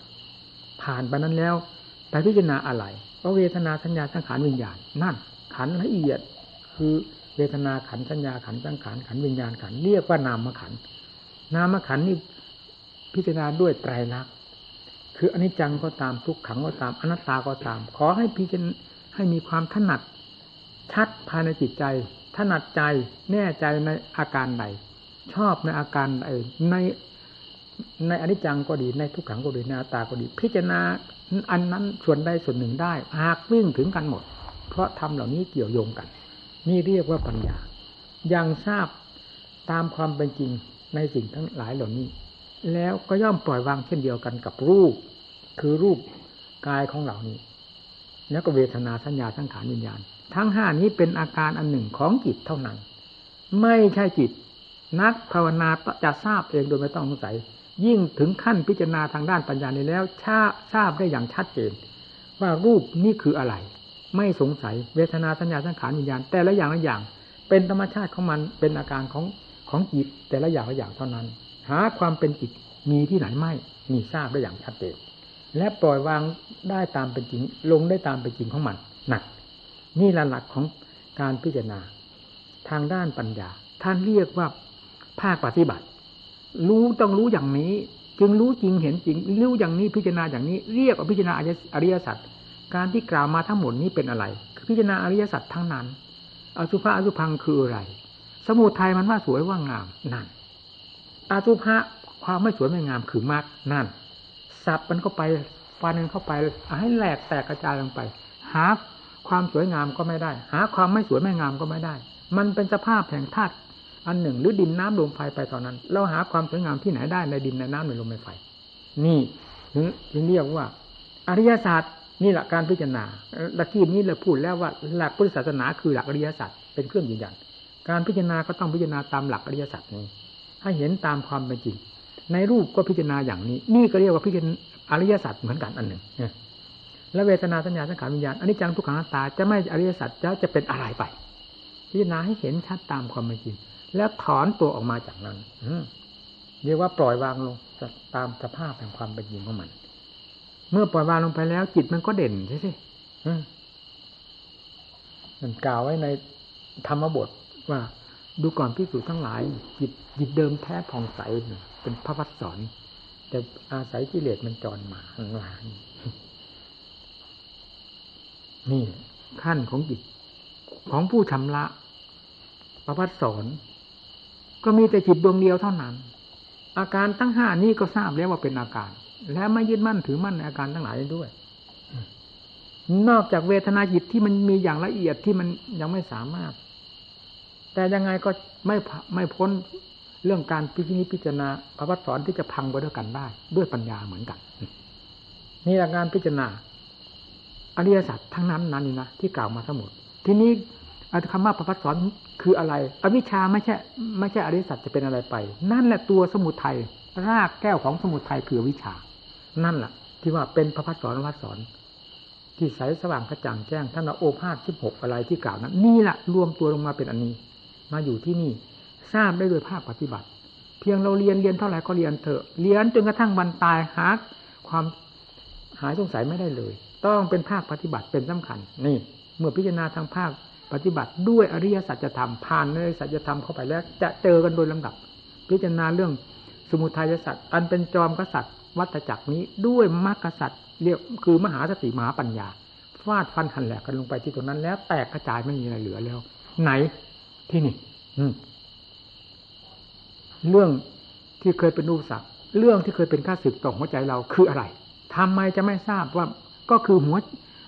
[SPEAKER 1] ผ่านไปนั้นแล้วไปพิจารณาอะไรก็เวทนาสัญญาสังขารวิญญาณ นั่น ขันละเอียด คือเวทนาขันสัญญาขันสังขารขันวิญญาณขันเรียกว่านามขันนามขันนี่พิจารณาด้วยไตรลักษณ คืออนิจจังก็ตามทุกขังก็ตามอนัตตาก็ตาม ขอให้พิจารณาให้มีความถนัดชัดภายในจิตใจ ถนัดใจแน่ใจในอาการใดชอบในอาการใดในในอนิจจังก็ดีในทุกขังก็ดีในอัตตาก็ดี พิจารณาอันนั้นส่วนใดส่วนหนึ่งได้ หากวิ่งถึงกันหมด เพราะทำเหล่านี้เกี่ยวโยงกัน นี่เรียกว่าปัญญา ยังทราบตามความเป็นจริงในสิ่งทั้งหลายเหล่านี้ แล้วก็ย่อมปล่อยวางเช่นเดียวกันกับรูป คือรูปกายของเหล่านี้ แล้วก็เวทนาสัญญาสังขารวิญญาณ ทั้งห้านี้เป็นอาการอันหนึ่งของจิตเท่านั้น ไม่ใช่จิต นักภาวนาจะทราบเองโดยไม่ต้องสงสัย ยิ่งถึงขั้นพิจารณาทางด้านปัญญานี้แล้วชาทราบได้อย่างชัดเจน ว่ารูปนี่คืออะไร ไม่สงสัยเวทนาสัญญาสังขารวิญญาณ แต่ละอย่างละอย่าง เป็นธรรมชาติของมันเป็นอาการของของจิตแต่ละอย่างละอย่างเท่านั้น หาความเป็นจิตมีที่ไหนไม่มีทราบได้อย่างชัดเจน และปล่อยวางได้ตามเป็นจริง ลงได้ตามเป็นจริงของมันหนัก นี่ละหลักของการพิจารณา ทางด้านปัญญา ท่านเรียกว่าภาคปฏิบัติ รู้ต้องรู้อย่างนี้ จึงรู้จริงเห็นจริงรู้อย่างนี้พิจารณาอย่างนี้ เรียกว่าพิจารณาอริยสัจการที่กล่าวมาทั้งหมดนี้เป็นอะไร คือพิจารณาอริยสัจทั้งนั้นอสุภะอสุพังคืออะไร สมุทัยมันว่าสวยว่างามนั่นอสุภะความไม่สวยไม่งามคือมากนั่น สับมันเข้าไปฟันมันเข้าไปให้แหลกแตกกระจายลงไป หาความสวยงามก็ไม่ได้ หาความไม่สวยไม่งามก็ไม่ได้ มันเป็นสภาพแห่งธาตุอันหนึ่ง หรือดินน้ำลมไฟไปตอนนั้น เราหาความสวยงามที่ไหนได้ในดินในน้ำในลมในไฟ นี่ถึงเรียกว่า อริยศาสตร์นี่แหละการพิจารณาตะกี้นี้เราพูดแล้วว่าหลักพุทธศาสนาคือหลักอริยสัจเป็นเครื่องยืนยัน การพิจารณาก็ต้องพิจารณาตามหลักอริยสัจนี้ ให้เห็นตามความเป็นจริง ในรูปก็พิจารณาอย่างนี้ นี่ก็เรียกว่าพิจารณาอริยสัจเหมือนกันอันหนึ่งและเวทนาสัญญาสังขารวิญญาณอันนี้จังทุกขังตาจะไม่อริยสัจจะจะเป็นอะไรไป พิจารณาให้เห็นชัดตามความเป็นจริง แล้วถอนตัวออกมาจากนั้นเรียกว่าปล่อยวางลงตามสภาพแห่งความเป็นจริงของมัน เมื่อปล่อยวางลงไปแล้ว จิตมันก็เด่นใช่ไหมมันกล่าวไว้ในธรรมบทว่า ดูก่อนพิสูจน์ทั้งหลายจิตจิตเดิมแท้ผ่องใสเป็นพระวัดสอน แต่อาศัยกิเลสมันจรมาข้างหลังนี่ขั้นของจิตของผู้ชำระประพัดสอน ก็มีแต่จิตดวงเดียวเท่านั้น อาการตั้งห้านี้ก็ทราบแล้วว่าเป็นอาการ และไม่ยึดมั่นถือมั่นในอาการทั้งหลายด้วยนอกจากเวทนาจิตที่มันมีอย่างละเอียดที่มันยังไม่สามารถ แต่ยังไงก็ไม่ไม่พ้นเรื่องการพิจิตพิจารณาพระวัตสอนที่จะพังไปด้วยกันได้ ด้วยปัญญาเหมือนกัน นี่อาการพิจารณาอริยสัจทั้งนั้นนั่นนี่นะที่กล่าวมาทั้งหมด ทีนี้คำว่าพระวัตสอนคืออะไร อวิชาไม่ใช่ไม่ใช่อริยสัจจะเป็นอะไรไป นั่นแหละตัวสมุทัยรากแก้วของสมุทัยคือวิชา นั่นแหละที่ว่าเป็นพระพัฒสอนวัดสอน ที่ใสสว่างกระจ่างแจ้งท่านโอภาษสิบหกอะไรที่กล่าวนั้นนี่แหละรวมตัวลงมาเป็นอันนี้ มาอยู่ที่นี่ ทราบได้โดยภาคปฏิบัติ เพียงเราเรียนเรียนเท่าไหร่ก็เรียนเถอะเรียนจนกระทั่งบรรตายหาความหายสงสัยไม่ได้เลย ต้องเป็นภาคปฏิบัติเป็นสำคัญ นี่ เมื่อพิจารณาทางภาคปฏิบัติด้วยอริยสัจธรรมผ่านในสัจธรรมเข้าไปแล้ว จะเจอกันโดยลำดับ พิจารณาเรื่องสมุทัยสัตว์อันเป็นจอมกษัตริย์วัตจักรนี้ด้วยมรรคสัตว์เรียกคือมหาสติมหาปัญญาฟาดฟันหันแหลกกันลงไปที่ตรงนั้นแล้วแตกกระจายไม่มีอะไรเหลือแล้ว ไหน ที่นี่อืเรื่องที่เคยเป็นอุปสรรคเรื่องที่เคยเป็นข้าศึกต่อหัวใจเราคืออะไรทำไมจะไม่ทราบว่าก็คือหัว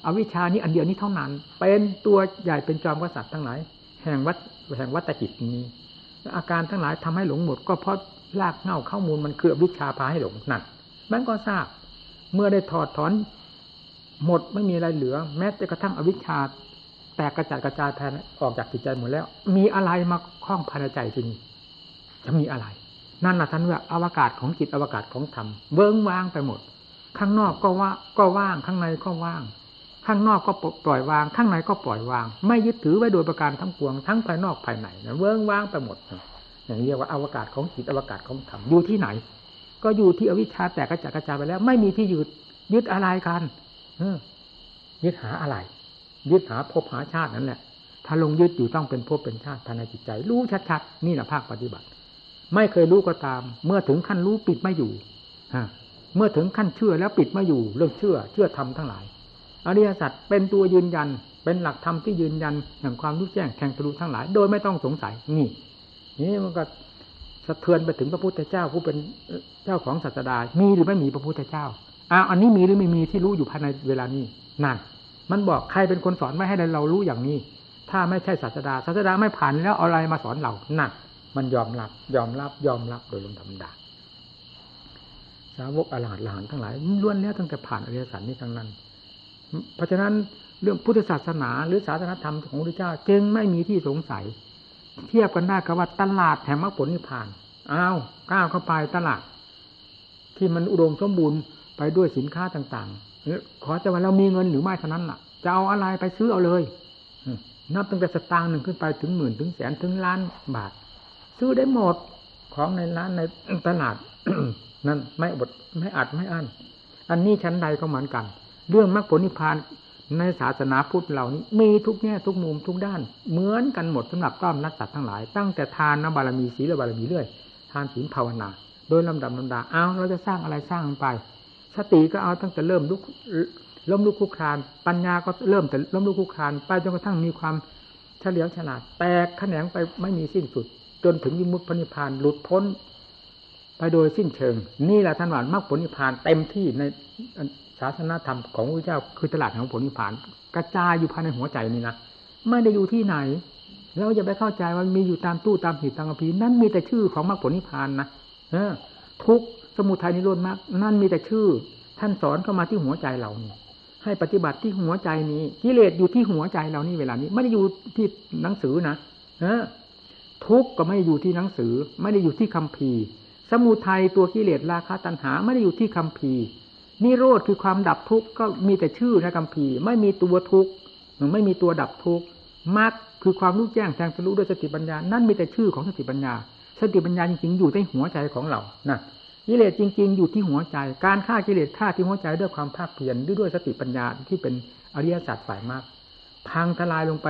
[SPEAKER 1] อวิชานี้อันเดียวนี้เท่านั้น เป็นตัวใหญ่เป็นจอมกษัตริย์ทั้งหลาย แห่งวัดแห่งวัตจิตนี้อาการทั้งหลายทำให้หลงหมด ก็เพราะลากเง่าข้อมูลมันคืออวิชชาพาให้หลงนั่นมันก็ทราบ เมื่อได้ถอดถอน หมดไม่มีอะไรเหลือ แม้แต่กระทั่งอวิชชา แตกกระจายกระจายแทนออกจากจิตใจหมดแล้ว มีอะไรมาคล้องภายในใจที่นี่จะมีอะไร นั่นแหละท่านว่าอวกาศของจิตอวกาศของธรรมเบิ้งว่างไปหมด ข้างนอกก็ว่าก็ว่างข้างในก็ว่าง ข้างนอกก็ปล่อยวาง ข้างในก็ปล่อยวาง ไม่ยึดถือไว้โดยประการทั้งปวงทั้งภายนอกภายในนะเบิ้งว่างไปหมดอย่างเรียกว่าอวกาศของจิตอวกาศของธรรมอยู่ที่ไหน ก็อยู่ที่อวิชชาแตกกระจายกระจายไปแล้ว ไม่มีที่ยึดยึดอะไรกันยึดหาอะไร ยึดหาภพหาชาตินั่นแหละ ถ้าลงยึดอยู่ต้องเป็นภพเป็นชาติภายในจิตใจ รู้ชัดๆนี่แหละภาคปฏิบัติ ไม่เคยรู้ก็ตาม เมื่อถึงขั้นรู้ปิดไม่อยู่ฮะเมื่อถึงขั้นเชื่อแล้วปิดไม่อยู่เรื่องเชื่อ เชื่อธรรมทั้งหลายอริยสัจเป็นตัวยืนยัน เป็นหลักธรรมที่ยืนยันแห่งความรู้แจ้งแทงทะลุทั้งหลาย โดยไม่ต้องสงสัยนี่นี่มันก็สะเทือนไปถึงพระพุทธเจ้าผู้เป็นเจ้าของศาสดามีหรือไม่มีพระพุทธเจ้าอ้าวอันนี้มีหรือไม่มีที่รู้อยู่ภายในเวลานี้นั่น มันบอกใครเป็นคนสอนไม่ให้เรารู้อย่างนี้ ถ้าไม่ใช่ศาสดาศาสดาไม่ผ่านแล้วเอาอะไรมาสอนเราหนั่นมันยอมรับ ยอมรับยอมรับโดยลงธรรมดาสาวกอรหันต์หลานทั้งหลายล้วนแล้วตั้งแต่ผ่านอริยสัจนี้ทั้งนั้น เพราะฉะนั้นเรื่องพุทธศาสนา หรือศาสนธรรมของพระเจ้า จึงไม่มีที่สงสัย เทียบกันได้กับว่าตลาดแห่งมรรคผลนิพพานอ้าวก้าวเข้าไปตลาด ที่มันอุดมสมบูรณ์ไปด้วยสินค้าต่างๆ ขอแต่ว่าเรามีเงินหรือไม่เท่านั้นล่ะ จะเอาอะไรไปซื้อเอาเลยนับตั้งแต่สตางค์หนึ่งขึ้นไปถึงหมื่นถึงแสนถึงล้านบาท ซื้อได้หมดของในร้านในตลาดนั่นไม่บดไม่อัดไม่อั้นอันนี้ชั้นใดก็เหมือนกัน เรื่องมรรคผลนิพพานในศาสนาพุทธเหล่านี้ มีทุกแง่ทุกมุมทุกด้าน เหมือนกันหมดสำหรับต้อมนักสัตว์ทั้งหลาย ตั้งแต่ทานนบารมีศีลบารมีเรื่อย ทานศีลภาวนา โดยลำดับลำดาเอาเราจะสร้างอะไรสร้างไป สติก็เอาตั้งแต่เริ่มลุกล้มลุกคุกคลาน ปัญญาก็เริ่มแต่ล้มลุกคุกคลานไปจนกระทั่งมีความเฉลียวฉลาด แตกแขนงไปไม่มีสิ้นสุด จนถึงยิมุตพนิพานหลุดพ้น ไปโดยสิ้นเชิง นี่แหละท่านว่ามรรคผลนิพานเต็มที่ในศาสนาธรรมของพระเจ้าคือตลาดของผลนิพาน กระจายอยู่ภายในหัวใจนี่นะไม่ได้อยู่ที่ไหนเราจะไปเข้าใจว่ามีอยู่ตามตู้ตามหีบตามกระพีนั่นมีแต่ชื่อของมรรคผลนิพพานนะเออทุก สมุทัยนิโรธมรรคนั่นมีแต่ชื่อ ท่านสอนเข้ามาที่หัวใจเรานี่ให้ปฏิบัติที่หัวใจนี้กิเลสอยู่ที่หัวใจเรานี่เวลานี้ ไม่ได้อยู่ที่หนังสือนะเออทุกข์ก็ไม่ได้อยู่ที่หนังสือ ไม่ได้อยู่ที่คัมภีร์ สมุทัยตัวกิเลสราคะตัณหา ไม่ได้อยู่ที่คัมภีร์นิโรธคือความดับทุกข์ก็มีแต่ชื่อในคัมภีร์ ไม่มีตัวทุกข์ไม่มีตัวดับทุกข์มรรคคือความรู้แจ้งแทงทะลุด้วยสติปัญญา นั่นมีแต่ชื่อของสติปัญญา สติปัญญาจริงๆอยู่ในหัวใจของเรานะ กิเลสจริง ๆ อยู่ที่หัวใจ การฆ่ากิเลสฆ่าที่หัวใจด้วยความภาคเพียรด้วยด้วยสติปัญญาที่เป็นอริยสัจฝ่ายมากพังทลายลงไป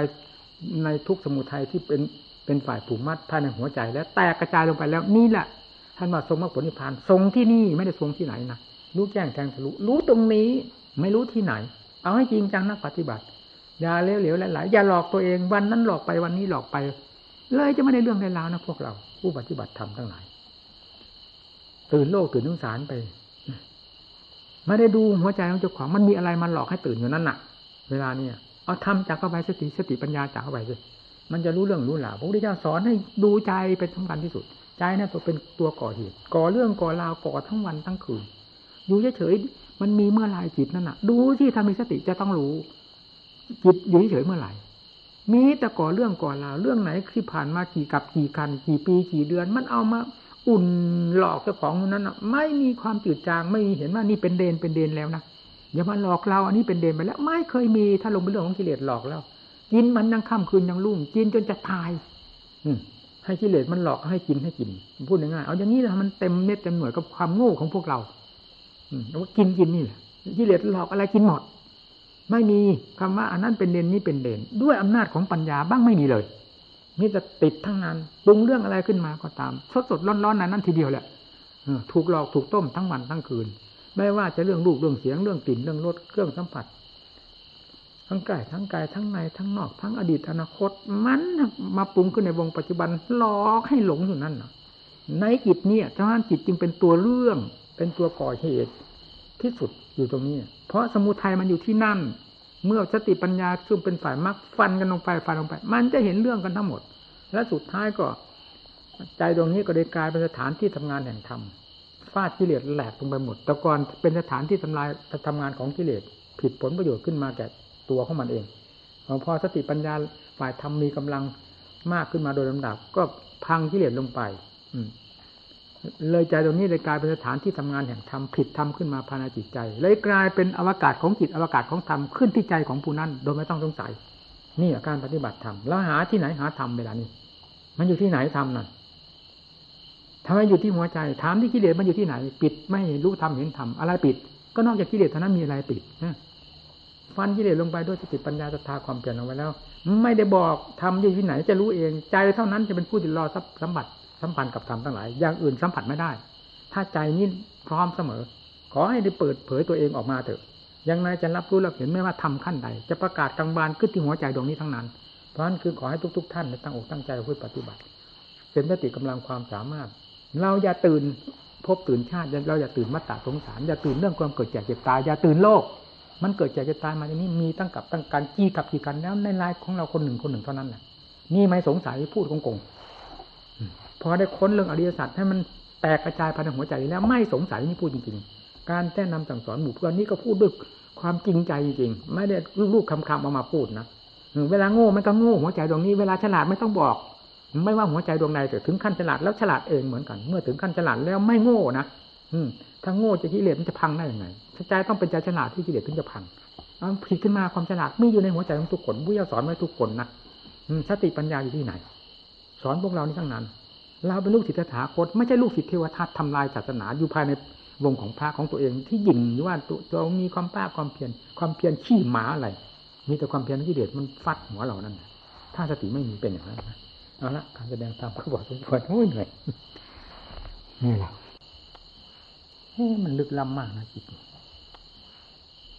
[SPEAKER 1] ในทุกสมุทัยที่เป็นเป็นฝ่ายผูกมัดภายในหัวใจ แล้วแตกกระจายลงไปแล้วนี่แหละท่านว่าทรงมรรคผลนิพพานทรงที่นี่ไม่ได้ทรงที่ไหนนะรู้แจ้งแทงทะลุรู้ตรงนี้ไม่รู้ที่ไหน เอาให้จริงจังนักปฏิบัติอย่าเหลวๆหลายๆอย่าหลอกตัวเองวันนั้นหลอกไปวันนี้หลอกไป เลยจะไม่ได้เรื่องได้ราวนะพวกเรา ผู้ปฏิบัติธรรมทั้งหลาย ตื่นโลกตื่นสงสารไปไม่ได้ดูหัวใจของเจ้าของมันมีอะไรมาหลอกให้ตื่นอยู่นั่นน่ะ เวลาเนี่ยเอาทำจากเข้าไปสติสติปัญญาจากเข้าไปสิมันจะรู้เรื่องรู้หลาวพระพุทธเจ้าสอนให้ดูใจเป็นสำคัญที่สุด ใจนั่นตัวเป็นตัวก่อเหตุก่อเรื่องก่อราวก่อทั้งวันทั้งคืนอยู่เฉยๆมันมีเมื่อไรจิตนั่นน่ะ ดูที่ทำมีสติจะต้องรู้ จิตอยู่เฉยเมื่อไหร่มีแต่ก่อเรื่องก่อราวเรื่องไหนที่ผ่านมากี่กับกี่คัน กี่ปีกี่เดือน มันเอามา อุ่นหลอกเจ้าของนั้นไม่มีความจืดจางไม่มีเห็นว่านี่เป็นเดนเป็นเดนแล้วนะอย่ามาหลอกเราอันนี้เป็นเดนไปแล้ว ไม่เคยมีถ้าลงเป็นเรื่องของกิเลสหลอกแล้วกินมันยังค่ำคืนยังรุ่งกินจนจะตาย อืให้กิเลสมันหลอกให้กินให้กินพูดง่ายๆเอาอย่างนี้นะมันเต็มเม็ดเต็มหน่วยกับความโง่ของพวกเรา อืมว่ากินกินนี่แหละกิเลสหลอกอะไรกินหมดไม่มีคำว่าอันนั้นเป็นเดนนี้เป็นเดนด้วยอำนาจของปัญญาบ้างไม่มีเลย มีแต่ติดทั้งนั้นปรุงเรื่องอะไรขึ้นมาก็ตาม สดสดร้อนๆนั้นนั่นทีเดียวแหละถูกหลอกถูกต้มทั้งวันทั้งคืน ไม่ว่าจะเรื่องรูปเรื่องเสียงเรื่องกลิ่นเรื่องรสเครื่องสัมผัส ทั้งกายทั้งกายทั้งในทั้งนอก ทั้งอดีตอนาคต มันมาปรุงขึ้นในวงปัจจุบันหลอกให้หลงอยู่นั่นในจิตเนี่ยทานจิตจึงเป็นตัวเรื่อง เป็นตัวก่อเหตุที่สุดอยู่ตรงนี้ เพราะสมุทัยมันอยู่ที่นั่น เมื่อสติปัญญาซึ่งเป็นฝ่ายมรรคฟันกันลงไปฟันลงไป มันจะเห็นเรื่องกันทั้งหมด และสุดท้ายก็ ใจตรงนี้ก็ได้กลายเป็นสถานที่ทำงานแห่งธรรมฟาดกิเลสแหลกลงไปหมดแต่ก่อนเป็นสถานที่ทำลายทำงานของกิเลสผิดผลประโยชน์ขึ้นมาแก่ตัวของมันเองพอสติปัญญาฝ่ายธรรมมีกำลังมากขึ้นมาโดยลำดับ ก็พังกิเลสลงไป อื เลยใจตรงนี้เลยกลายเป็นสถานที่ทำงานแห่งธรรมผิดธรรมขึ้นมาภายในจิตใจ เลยกลายเป็นอวกาศของจิตอวกาศของธรรมขึ้นที่ใจของผู้นั้น โดยไม่ต้องสงสัยนี่การปฏิบัติธรรมแล้วหาที่ไหนหาธรรมเวลานี้ มันอยู่ที่ไหนธรรมนั่นทำไมอยู่ที่หัวใจ ถามที่กิเลสมันอยู่ที่ไหน ปิดไม่รู้ธรรมเห็นธรรมอะไรปิด ก็นอกจากกิเลสเท่านั้นมีอะไรปิดฟันกิเลสลงไปด้วยสติปัญญาศรัทธาความเปลี่ยนลงไปแล้ว ไม่ได้บอกทำอยู่ที่ไหนจะรู้เอง ใจเท่านั้นจะเป็นผู้ติดรอทรัมบัติ สัมพันธ์กับธรรมทั้งหลาย อย่างอื่นสัมผัสไม่ได้ ถ้าใจนี้พร้อมเสมอ ขอให้ได้เปิดเผยตัวเองออกมาเถอะยังไงจะรับรู้รับเห็นไม่ว่าทำขั้นใด จะประกาศกลางบานขึ้นที่หัวใจดวงนี้ทั้งนั้น เพราะนั้นคือขอให้ทุก ๆท่านตั้งอกตั้งใจเพื่อปฏิบัติ เป็นสติกำลังความสามารถ เราอย่าตื่นพบตื่นชาติเราอย่าตื่นมัตตาสงสารอย่าตื่นเรื่องความเกิดแก่เจ็บตายอย่าตื่นโลก มันเกิดแก่เจ็บตายมาอย่างนี้มีตั้งกับตั้งการจี้กับกี่กันแล้วในลายของเราคนหนึ่งคนหนึ่งเท่านั้นแหละนี่ไม่สงสัยพูดโกง พอได้ค้นเรื่องอริยสัจให้มันแตกกระจายภายในหัวใจแล้วไม่สงสัยนี่พูดจริง ๆ การแนะนำสั่งสอนหมู่เพื่อนนี่ก็พูดด้วยความจริงใจจริงๆไม่ได้ลูกคำๆเอามาพูดนะเวลาโง่มันก็โง่หัวใจดวงนี้เวลาฉลาดไม่ต้องบอก ไม่ว่าหัวใจดวงใดแต่ถึงขั้นฉลาดแล้วฉลาดเองเหมือนกัน เมื่อถึงขั้นฉลาดแล้วไม่โง่นะอืถ้าโง่จะกิเลสมันจะพังได้ยังไงใจต้องเป็นใจฉลาดที่กิเลสถึงจะพังมันผิดขึ้นมาความฉลาดมีอยู่ในหัวใจของทุกคนผู้ยาสอนไว้ทุกคนนะสติปัญญาอยู่ที่ไหน สอนพวกเรานี่ทั้งนั้น เราเป็นลูกศิษย์ถาคตไม่ใช่ลูกศิษย์เทวทัตทำลายศาสนาอยู่ภายในวงของพระของตัวเอง ที่ยิ่งว่าตัวมีความป้าความเพียรความเพียรขี้หมาอะไร มีแต่ความเพียรที่เด็ดมันฟัดหัวเรานั่นถ้าสติไม่มีเป็นอย่างนั้นนะเอาละการแสดงตามก็บอกสมควรโอ้ยเหนื่อยนี่แหละเฮ้มันลึกล้ำมากนะจิต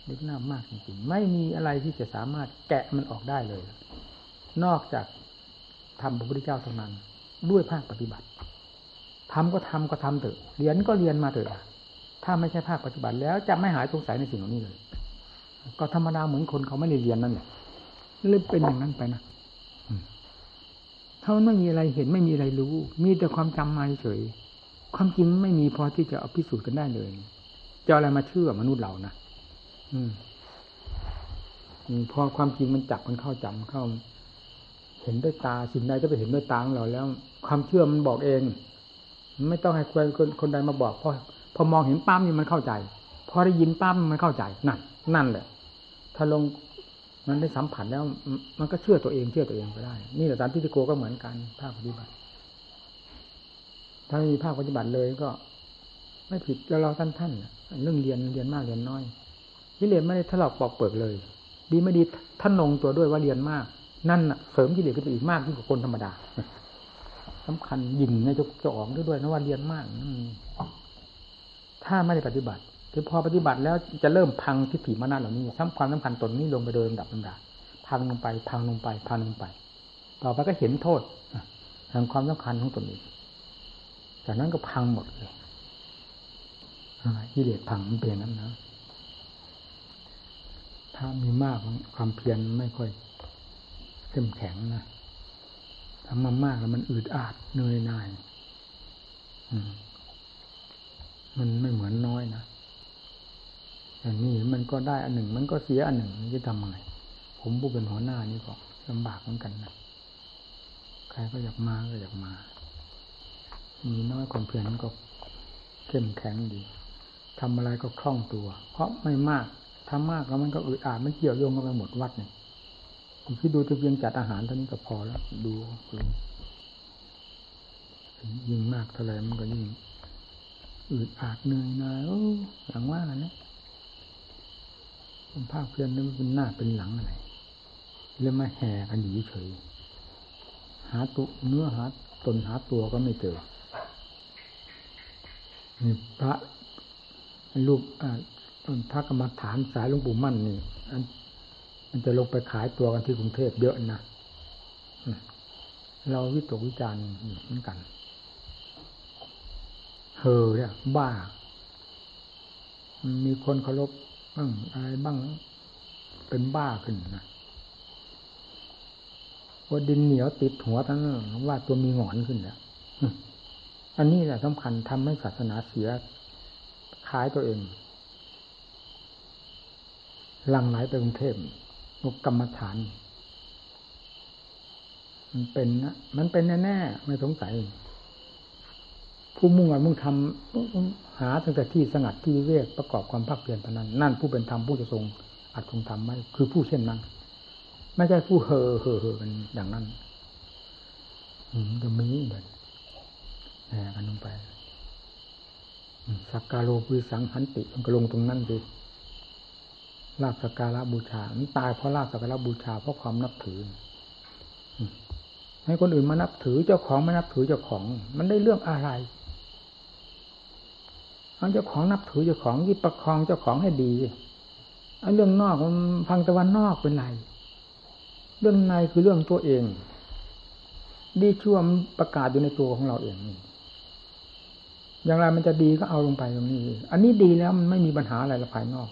[SPEAKER 1] ลึกล้ำมากจริงๆไม่มีอะไรที่จะสามารถแกะมันออกได้เลย นอกจากทำพระพุทธเจ้าเท่านั้น ด้วยภาคปฏิบัติทำก็ทำก็ทำเถอะเรียนก็เรียนมาเถอะถ้าไม่ใช่ภาคปฏิบัติแล้วจะไม่หายสงสัยในสิ่งเหล่านี้เลย ก็ธรรมดาเหมือนคนเขาไม่ได้เรียนนั่นแหละเลยเป็นอย่างนั้นไปนะถ้ามันไม่มีอะไรเห็นไม่มีอะไรรู้ มีแต่ความจำมาเฉยความจริงไม่มีพอที่จะเอาพิสูจน์กันได้เลยจะอะไรมาเชื่อมนุษย์เรานะอืมพอความจริงมันจับมันเข้าจำเข้า เห็นด้วยตาสิ่งใดจะไปเห็นด้วยตาของเราแล้ว ความเชื่อมันบอกเอง ไม่ต้องให้คนคนคนใดมาบอกพอพอมองเห็นป้มนี่มันเข้าใจ พอได้ยินป้มมันเข้าใจนั่นนั่นแหละ ถ้าลงมันได้สัมผัสแล้ว มันก็เชื่อตัวเองเชื่อตัวเองไปได้ นี่แหละตามที่ติโกก็เหมือนกันภาคปฏิบัติ ถ้าไม่มีภาคปฏิบัติเลยก็ ไม่ผิดแล้วเราท่านท่านเรื่องเรียนเรียนมากเรียนน้อยกิเลสไม่ได้ถลอกปอกเปิกเลย ดีไม่ดีท่านลงตัวด้วยว่าเรียนมาก นั่นเสริมกิเลสขึ้นไปอีกมากยิ่งกว่าคนธรรมดาสำคัญยิ่งในจะจะออกด้วยนะว่าเรียนมากถ้าไม่ได้ปฏิบัติคือพอปฏิบัติแล้วจะเริ่มพังทิฏฐิมานะเหล่านี้ซ้ำความสำคัญตนนี้ลงไปโดยลำดับลำดับพังลงไป พังลงไป พังลงไป ต่อไปก็เห็นโทษแห่งความสำคัญของตนเองจากนั้นก็พังหมดเลยกิเลสพังมันเป็นนั้นนะถ้ามีมากความเพียรไม่ค่อย เข้มแข็งนะทำมามากแล้วมันอืดอาดเหนื่อยหน่ายมันไม่เหมือนน้อยนะแต่นี่มันก็ได้อันหนึ่ง มันก็เสียอันหนึ่งจะทำยังไงผมผู้เป็นหัวหน้านี่ก็ลำบากเหมือนกันนะใครก็อยากมาก็อยากมา มีน้อยคนเพียรก็เข้มแข็งดีทำอะไรก็คล่องตัว เพราะไม่มากทำมากแล้วมันก็อึดอัดมันเกี่ยวโยงกันไปหมดวัดเนี่ย คิดดูตัวเพียงจัดอาหารเท่านี้ก็พอแล้ว ดูยิ่งมากเท่าไรมันก็ยิ่งอืดอาดเหนื่อยหน่อยโอ้อย่างว่านะภาคเพียรนี่มันเป็นหน้าเป็นหลังอะไรเรื่องมาแห่กันอยู่เฉยหาตัวเนื้อหาตนหาตัวก็ไม่เจอนี่พระรูปพระกรรมฐานสายหลวงปู่มั่นนี่ มันจะลงไปขายตัวกันที่กรุงเทพเยอะนะเราวิตกวิจารณ์เหมือนกันเฮอเนี่ยบ้า มีคนเคารพบ้างอะไรบ้าง เป็นบ้าขึ้นนะว่าดินเหนียวติดหัวทั้งว่าตัวมีหงอนขึ้นแล้วอันนี้แหละสำคัญทำให้ศาสนาเสียขายตัวเองหลังไหลไปกรุงเทพ นกกรรมฐาน มันเป็นนะมันเป็นแน่ๆไม่สงสัย ผู้มุ่งอันมุ่งทำหาตั้งแต่ที่สงัดที่เวกประกอบความภาคเพียรเท่านั้น นั่นผู้เป็นธรรมผู้จะทรงอัดทรงทำไว้คือผู้เช่นนั้น ไม่ใช่ผู้เห่อเห่อเห่อกันอย่างนั้นจะมีแบบแหกันลงไปสักการโลปุสังหันติมันก็ลงตรงนั้นดิ ลาบสักการะบูชา มันตายเพราะลาบสักการะบูชาเพราะความนับถือ ให้คนอื่นมานับถือเจ้าของม่นับถือเจ้าของ มันได้เรื่องอะไรเอาเจ้าของนับถือเจ้าของยิ่ประคองเจ้าของให้ดีไอ้เรื่องนอกมันพังตะวันนอกเป็นไรเรื่องในคือเรื่องตัวเอง ดีชั่วมันประกาศอยู่ในตัวของเราเองอย่างไรมันจะดีก็เอาลงไปตรงนี้ อันนี้ดีแล้วมันไม่มีปัญหาอะไรละภายนอก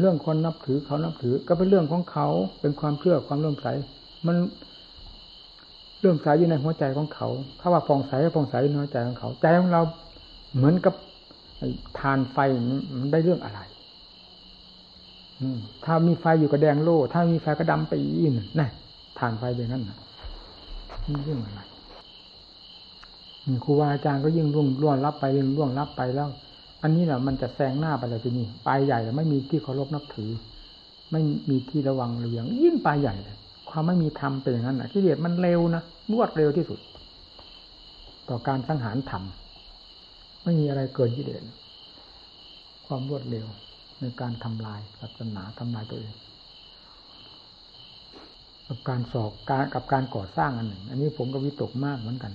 [SPEAKER 1] เรื่องคนนับถือเขานับถือ ก็เป็นเรื่องของเขาเป็นความเชื่อความเลื่อมใส มันเลื่อมใสอยู่ในหัวใจของเขาถ้าว่าฟองใสก็ฟองใสในหัวใจของเขา ใจของเราเหมือนกับทานไฟมันได้เรื่องอะไรถ้ามีไฟอยู่กับแดงโล่ ถ้ามีไฟก็ดำไปอีกนะทานไฟแบบนั้นนะนี่เรื่องอะไรครูบาอาจารย์ก็ยิ่งร่วงร่วงรับไปยิ่งร่วงรับไปแล้ว อันนี้แหละมันจะแซงหน้าไปเลยทีนี้ปลายใหญ่ไม่มีที่เคารพนับถือ ไม่มีที่ระวังเรียง ยิ่งปลายใหญ่เลยความไม่มีธรรมเป็นอย่างนั้นอะกิเลสมันเร็วนะรวดเร็วที่สุด ต่อการสังหารธรรมไม่มีอะไรเกินกิเลสความรวดเร็วในการทำลายศาสนาทำลายตัวเองกับการสอบการกับการก่อสร้างอันหนึ่ง อันนี้ผมก็วิตกมากเหมือนกัน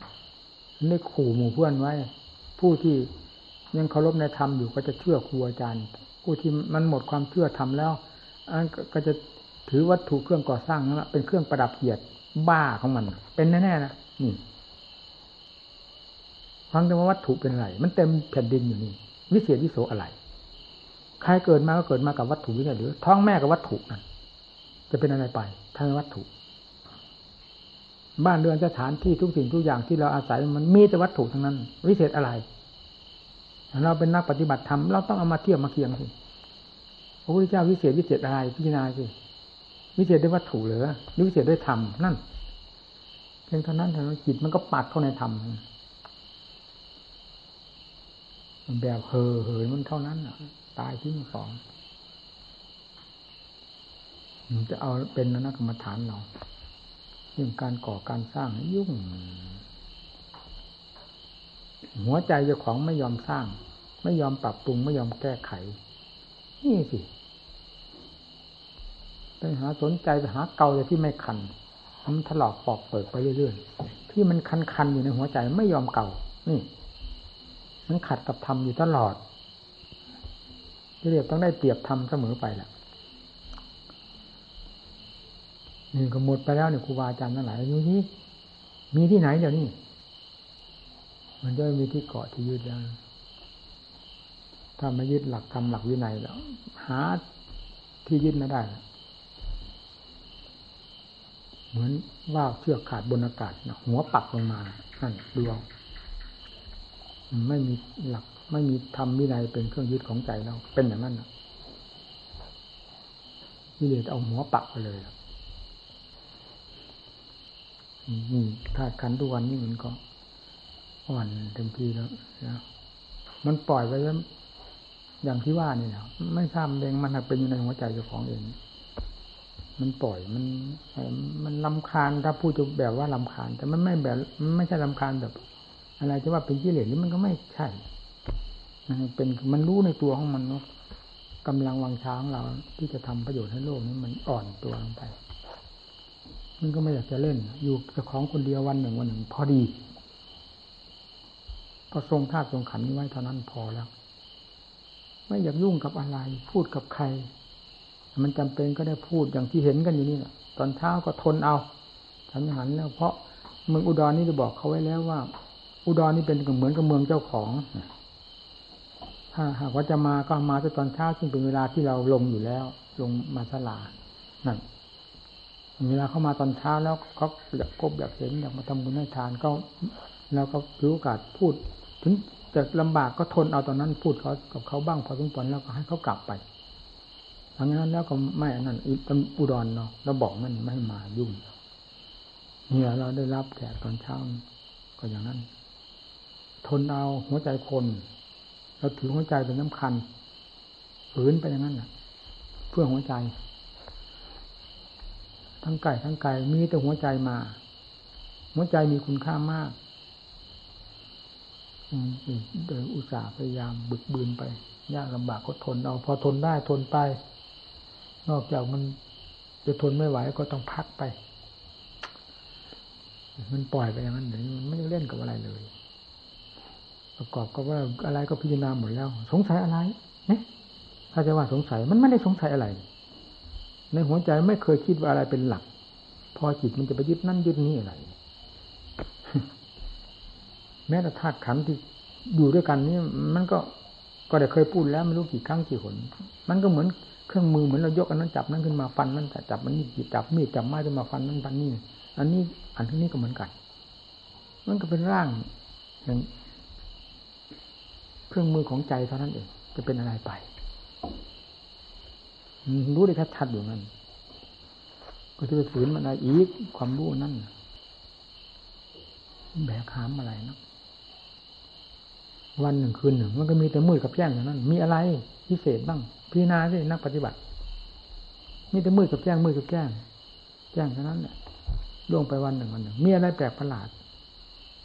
[SPEAKER 1] ได้ขู่หมู่เพื่อนไว้ ผู้ที่ ยังเคารพในธรรมอยู่ก็จะเชื่อครูอาจารย์ ผู้ที่มันหมดความเชื่อธรรมแล้วอันก็จะถือวัตถุเครื่องก่อสร้างนั้นเป็นเครื่องประดับเกียรติบ้าของมัน เป็นแน่ๆนะนี่ฟังแต่ว่าวัตถุเป็นอะไร มันเต็มแผ่นดินอยู่นี่ วิเศษวิโสอะไร ใครเกิดมาก็เกิดมากับวัตถุนี่หรือ ท้องแม่กับวัตถุนั่นจะเป็นอะไรไปทางวัตถุ บ้านเรือนสถานที่ทุกสิ่งทุกอย่างที่เราอาศัยมันมีแต่วัตถุทั้งนั้น วิเศษอะไร เราเป็นนักปฏิบัติธรรมเราต้องเอามาเทียบมาเคียงสิพระพุทธเจ้าวิเศษวิเศษอะไรพิจารณาสิวิเศษด้วยวัตถุหรือหรือวิเศษด้วยธรรมนั่นเพียงเท่านั้นเท่านั้นจิตมันก็ปัดเข้าในธรรมแบบเห่อเหยมันเท่านั้นะตายทิ้งสองจะเอาเป็นนักกรรมฐานเราเรื่องการก่อการสร้างยุ่ง หัวใจเจ้าของไม่ยอมสร้าง ไม่ยอมปรับปรุงไม่ยอมแก้ไข นี่สิไปหาสนใจไปหาเกาแต่ที่ไม่คันมันถลอกปอกเปิดไปเรื่อยๆที่มันคันๆอยู่ในหัวใจไม่ยอมเก่า นี่ มันขัดกับธรรมอยู่ตลอดที่เรียกต้องได้เปรียบธรรมเสมอไปแหละนี่ก็หมดไปแล้วเนี่ยครูบาอาจารย์ทั้งหลายอยู่นี้มีที่ไหนเดี๋ยวนี้ มันจะมีที่เกาะที่ยึดแล้วถ้าไม่ยึดหลักธรรมหลักวินัยแล้ว หาที่ยึดไม่ได้ เหมือนว่าเชือกขาดบนอากาศนะหัวปักลงมานั่นดูเอาไม่มีหลัก ไม่มีธรรมวินัยเป็นเครื่องยึดของใจเราเป็นอย่างนั้นนะวิเลศเอาหัวปักไปเลยนี่ถ้าขันทุกวันนี้มันก็ อ่อนเต็มทีแล้วนะมันปล่อยไปแล้วอย่างที่ว่านี่นะไม่ทราบเองมันเป็นอยู่ในหัวใจเจ้าของเอง มันปล่อยมันมันลำคาญถ้าพูดจะแบบว่าลำคาญ แต่มันไม่แบบมันไม่ใช่ลำคาญแบบ อะไรจะว่าเป็นกิเลสนี่มันก็ไม่ใช่เป็นมันรู้ในตัวของมันว่ากำลังวังช้างเราที่จะทำประโยชน์ให้โลกนี้มันอ่อนตัวลงไป มันก็ไม่อยากจะเล่น อยู่กับของคนเดียววันหนึ่งวันหนึ่ง พอดี ก็ทรงธาตุทรงขันนี้ไว้เท่านั้นพอแล้ว ไม่อยากยุ่งกับอะไร พูดกับใคร มันจำเป็นก็ได้พูดอย่างที่เห็นกันอยู่นี่แหละตอนเช้าก็ทนเอาฉันหันแล้วเพราะเมืองอุดรนี่จะบอกเขาไว้แล้วว่า อุดรนี่เป็นเหมือนกับเมืองเจ้าของถ้าหากว่าจะมาก็มาแต่ตอนเช้าซึ่งเป็นเวลาที่เราลงอยู่แล้ว ลงมาสลานั่นเวลาเข้ามาตอนเช้าแล้วเขาอยากพบอยากเห็นอยากมาทำบุญให้ทานก็แล้วก็รู้โอกาสพูด ถึงจะลำบากก็ทนเอาตอนนั้นพูดเขากับเขาบ้างพอสมควรแล้วก็ให้เขากลับไปทางนั้นแล้วก็ไม่อันนั้นอุดรเนาะเราบอกมันไม่มายุ่งเนี่ยเราได้รับแขกตอนเช้าก็อย่างนั้น ทนเอาหัวใจคนเราถือหัวใจเป็นสำคัญฝืนไปอย่างนั้นน่ะเพื่อหัวใจ ทั้งไก่ทั้งไก่มีแต่หัวใจมา หัวใจมีคุณค่ามาก โดยอุตส่าห์พยายามบึกบืนไปยากลำบากก็ทนเอาพอทนได้ทนไป นอกจากมันจะทนไม่ไหวก็ต้องพักไป มันปล่อยไปอย่างนั้นเลยมันไม่เล่นกับอะไรเลย ประกอบกับว่าอะไรก็พิจารณาหมดแล้ว สงสัยอะไรเนี่ยถ้าจะว่าสงสัยมันไม่ได้สงสัยอะไร ในหัวใจไม่เคยคิดว่าอะไรเป็นหลัก พอจิตมันจะไปยึดนั่นยึดนี้อะไร แม้แต่ธาตุขันธ์ที่อยู่ด้วยกันนี่มันก็ก็ได้เคยพูดแล้วไม่รู้กี่ครั้งกี่หน มันก็เหมือนเครื่องมือเหมือนเรายกอันนั้นจับนั้นขึ้นมาฟันนั้นจับมันนี่จับมีดจับไม้ขึ้นมาฟันนั้นฟันนี่อันนี้อันที่นี้ก็เหมือนกัน มันก็เป็นร่างอย่างเครื่องมือของใจเท่านั้นเองจะเป็นอะไรไปรู้ได้ชัดๆอยู่นั่นก็จะไปฝืนมันอะไรอีกความรู้นั่นแบกหามอะไรนะ วันหนึ่งคืนหนึ่งมันก็มีแต่มืดกับแจ้งอย่างนั้น มีอะไรพิเศษบ้างพิจารณาสินักปฏิบัติ มีแต่มืดกับแจ้งมืดกับแจ้ง แจ้งเท่านั้นแหละล่วงไปวันหนึ่งวันหนึ่งมีอะไรแปลกประหลาด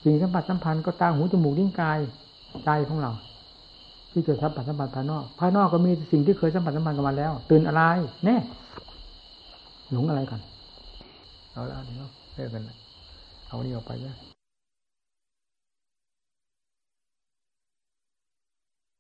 [SPEAKER 1] สิ่งสัมผัสสัมพันธ์ก็ตาหูจมูกลิ้นกายใจของเรา ที่จะสัมผัสสัมพันธ์ภายนอกภายนอกก็มีสิ่งที่เคยสัมผัสสัมพันธ์กันมาแล้ว ตื่นอะไรแน่หลงอะไรกันเอาละเดี๋ยวเลิกกันเอานี่ออกไปนะ